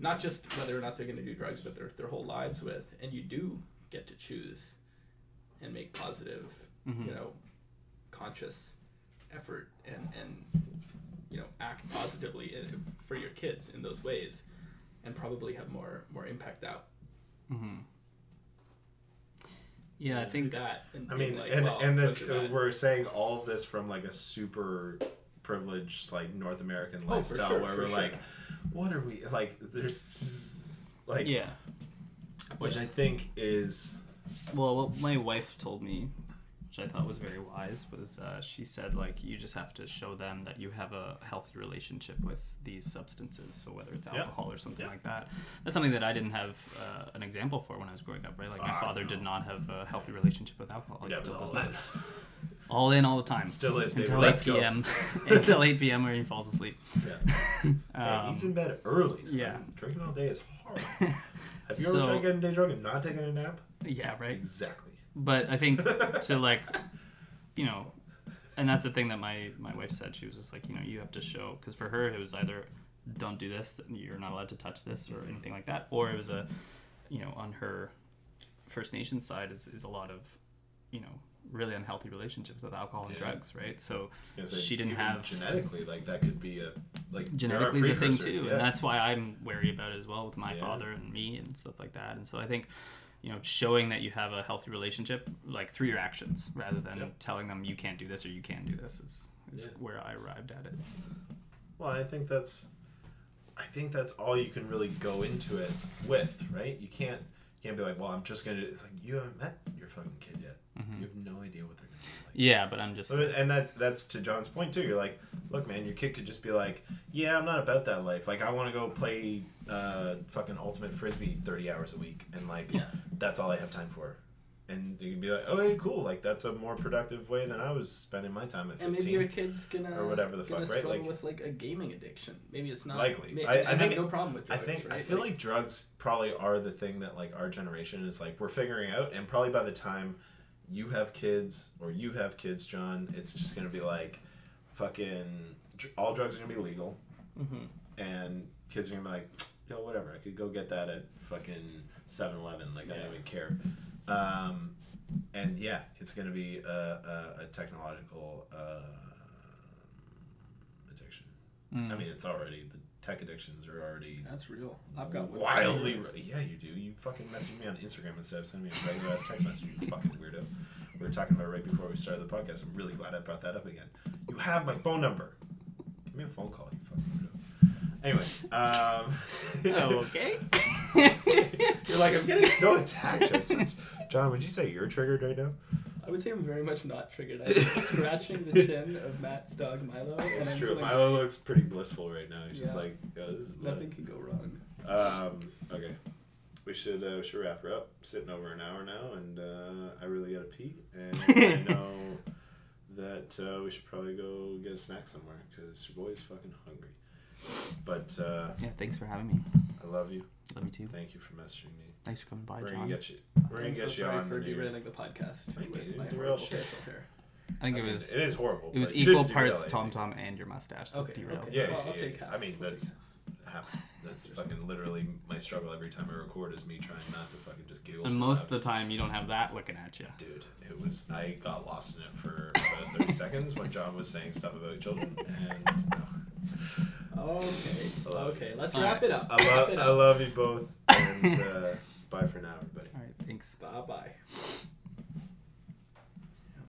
[SPEAKER 6] not just whether or not they're going to do drugs but their, their whole lives with and you do get to choose and make positive
[SPEAKER 5] Mm-hmm.
[SPEAKER 6] you know conscious effort and and you know act positively for your kids in those ways and probably have more more impact out
[SPEAKER 5] Yeah, I think
[SPEAKER 6] that and
[SPEAKER 4] I mean,
[SPEAKER 6] like,
[SPEAKER 4] and
[SPEAKER 6] well,
[SPEAKER 4] and this
[SPEAKER 6] drugs
[SPEAKER 4] we're saying all of this from like a super privileged like North American
[SPEAKER 6] Oh,
[SPEAKER 4] lifestyle
[SPEAKER 6] sure,
[SPEAKER 4] where we're
[SPEAKER 6] sure.
[SPEAKER 4] like, what are we like? There's like,
[SPEAKER 5] yeah.
[SPEAKER 4] which I think is
[SPEAKER 5] Well, what my wife told me, which I thought was very wise, was uh, she said like you just have to show them that you have a healthy relationship with these substances. So whether it's
[SPEAKER 4] Yeah.
[SPEAKER 5] alcohol or something
[SPEAKER 4] Yeah.
[SPEAKER 5] like that, that's something that I didn't have uh, an example for when I was growing up. Right, like my father did not have a healthy relationship with alcohol. He still does
[SPEAKER 4] all
[SPEAKER 5] not.
[SPEAKER 4] in. [LAUGHS]
[SPEAKER 5] All in all the time.
[SPEAKER 4] Still is, baby.
[SPEAKER 5] until
[SPEAKER 4] Let's
[SPEAKER 5] 8
[SPEAKER 4] go.
[SPEAKER 5] p.m. [LAUGHS] until 8 p.m. where he falls asleep.
[SPEAKER 4] Yeah. [LAUGHS] Hey, he's in bed early. So
[SPEAKER 5] Um, yeah.
[SPEAKER 4] drinking all day is hard. Have you ever
[SPEAKER 5] So-
[SPEAKER 4] tried getting day drunk and not taking a nap?
[SPEAKER 5] Yeah, right.
[SPEAKER 4] Exactly.
[SPEAKER 5] But I think to [LAUGHS] like, you know, and that's the thing that my my wife said. She was just like, you know, you have to show because for her it was either don't do this, you're not allowed to touch this or anything like that, or it was a, you know, on her First Nation side is, is a lot of, you know, really unhealthy relationships with alcohol and
[SPEAKER 4] Yeah.
[SPEAKER 5] drugs, right? So
[SPEAKER 4] I was gonna say,
[SPEAKER 5] she didn't have
[SPEAKER 4] genetically like that could be a like
[SPEAKER 5] genetically is a thing too,
[SPEAKER 4] yeah.
[SPEAKER 5] and that's why I'm wary about it as well with my
[SPEAKER 4] Yeah.
[SPEAKER 5] father and me and stuff like that. And so I think, you know, showing that you have a healthy relationship, like through your actions, rather than
[SPEAKER 4] Yep.
[SPEAKER 5] telling them you can't do this or you can do this, is, is
[SPEAKER 4] Yeah.
[SPEAKER 5] where I arrived at it.
[SPEAKER 4] Well, I think that's, I think that's all you can really go into it with, right? You can't, you can't be like, well, I'm just gonna. It's like you haven't met your fucking kid yet.
[SPEAKER 5] Mm-hmm.
[SPEAKER 4] You have no idea what they're gonna like.
[SPEAKER 5] Yeah, but I'm just
[SPEAKER 4] And that that's to John's point too. You're like, look, man, your kid could just be like, yeah, I'm not about that life. Like, I want to go play uh, fucking ultimate frisbee 30 hours a week, and like,
[SPEAKER 6] Yeah.
[SPEAKER 4] that's all I have time for. And you can be like, okay, cool. Like, that's a more productive way than I was spending my time at 15.
[SPEAKER 6] And maybe your kid's gonna
[SPEAKER 4] Or whatever the
[SPEAKER 6] gonna
[SPEAKER 4] fuck, right? Like-
[SPEAKER 6] with like a gaming addiction. Maybe it's not
[SPEAKER 4] Likely.
[SPEAKER 6] may-
[SPEAKER 4] I-
[SPEAKER 6] and
[SPEAKER 4] I
[SPEAKER 6] have
[SPEAKER 4] think-
[SPEAKER 6] no problem with
[SPEAKER 4] I
[SPEAKER 6] drugs,
[SPEAKER 4] think I
[SPEAKER 6] right?
[SPEAKER 4] feel like drugs probably are the thing that like our generation is like we're figuring out, and probably by the time you have kids or you have kids, John, it's just gonna be like fucking all drugs are gonna be legal,
[SPEAKER 6] Mhm.
[SPEAKER 4] and kids are gonna be like, yo, whatever, I could go get that at fucking 7-Eleven, like I don't even care. Um, and yeah, it's gonna be a, a, a technological uh, addiction. I mean, it's already the tech addictions are already
[SPEAKER 6] That's real. I've got one.
[SPEAKER 4] wildly. Yeah, you do. You fucking message me on Instagram instead of sending me a regular ass text message. You fucking weirdo. We were talking about it right before we started the podcast. I'm really glad I brought that up again. You have my phone number. Give me a phone call. You fucking weirdo. Anyways, um,
[SPEAKER 5] oh, [LAUGHS] okay.
[SPEAKER 4] you're like I'm getting so attacked. I'm so- John, would you say you're triggered right now?
[SPEAKER 6] I would say I'm very much not triggered. I'm [LAUGHS] scratching the chin of Matt's dog Milo.
[SPEAKER 4] It's true.
[SPEAKER 6] feeling
[SPEAKER 4] Milo looks pretty blissful right now. He's just like, yo, this is lit.
[SPEAKER 6] Nothing can go wrong.
[SPEAKER 4] Um, okay. We should uh, we should wrap her up. Sitting over an hour now, and uh, I really gotta pee, and I [LAUGHS] know that uh, we should probably go get a snack somewhere because your boy's fucking hungry. But uh,
[SPEAKER 5] Yeah, thanks for having me.
[SPEAKER 4] I love you.
[SPEAKER 5] Love you too.
[SPEAKER 4] Thank you for messaging me.
[SPEAKER 5] Thanks for coming by,
[SPEAKER 4] We're
[SPEAKER 5] John.
[SPEAKER 4] gonna get you. We're gonna
[SPEAKER 6] I'm
[SPEAKER 4] get
[SPEAKER 6] so
[SPEAKER 4] you
[SPEAKER 6] sorry
[SPEAKER 4] on
[SPEAKER 6] for
[SPEAKER 4] the new.
[SPEAKER 6] derailing the podcast
[SPEAKER 4] Thank
[SPEAKER 6] with
[SPEAKER 4] you.
[SPEAKER 6] my
[SPEAKER 4] Derail
[SPEAKER 6] horrible
[SPEAKER 4] shit.
[SPEAKER 6] facial hair.
[SPEAKER 5] I think
[SPEAKER 4] I
[SPEAKER 5] it
[SPEAKER 4] mean,
[SPEAKER 5] was
[SPEAKER 4] it is horrible.
[SPEAKER 5] it was
[SPEAKER 4] but you
[SPEAKER 5] equal
[SPEAKER 4] didn't derail
[SPEAKER 5] parts Tom
[SPEAKER 4] anything.
[SPEAKER 5] Tom and your mustache. that
[SPEAKER 6] Okay,
[SPEAKER 5] derailed.
[SPEAKER 6] okay.
[SPEAKER 4] Yeah,
[SPEAKER 6] Well,
[SPEAKER 4] yeah,
[SPEAKER 6] I'll
[SPEAKER 4] yeah,
[SPEAKER 6] take
[SPEAKER 4] yeah.
[SPEAKER 6] half.
[SPEAKER 4] I mean,
[SPEAKER 6] I'll
[SPEAKER 4] that's
[SPEAKER 6] take
[SPEAKER 4] half. That's fucking literally my struggle every time I record is me trying not to fucking just giggle.
[SPEAKER 5] And
[SPEAKER 4] too
[SPEAKER 5] most
[SPEAKER 4] loud.
[SPEAKER 5] of the time, you don't have that looking at you.
[SPEAKER 4] Dude, it was. I got lost in it for about 30 [LAUGHS] seconds when John was saying stuff about children, and
[SPEAKER 6] Okay. Okay. Let's
[SPEAKER 5] All
[SPEAKER 6] wrap
[SPEAKER 5] right.
[SPEAKER 6] it up.
[SPEAKER 4] I
[SPEAKER 6] Wrap
[SPEAKER 4] love.
[SPEAKER 6] it
[SPEAKER 4] I
[SPEAKER 6] up.
[SPEAKER 4] love you both, and [LAUGHS] uh, bye for now, everybody.
[SPEAKER 5] All right, thanks.
[SPEAKER 6] Bye bye.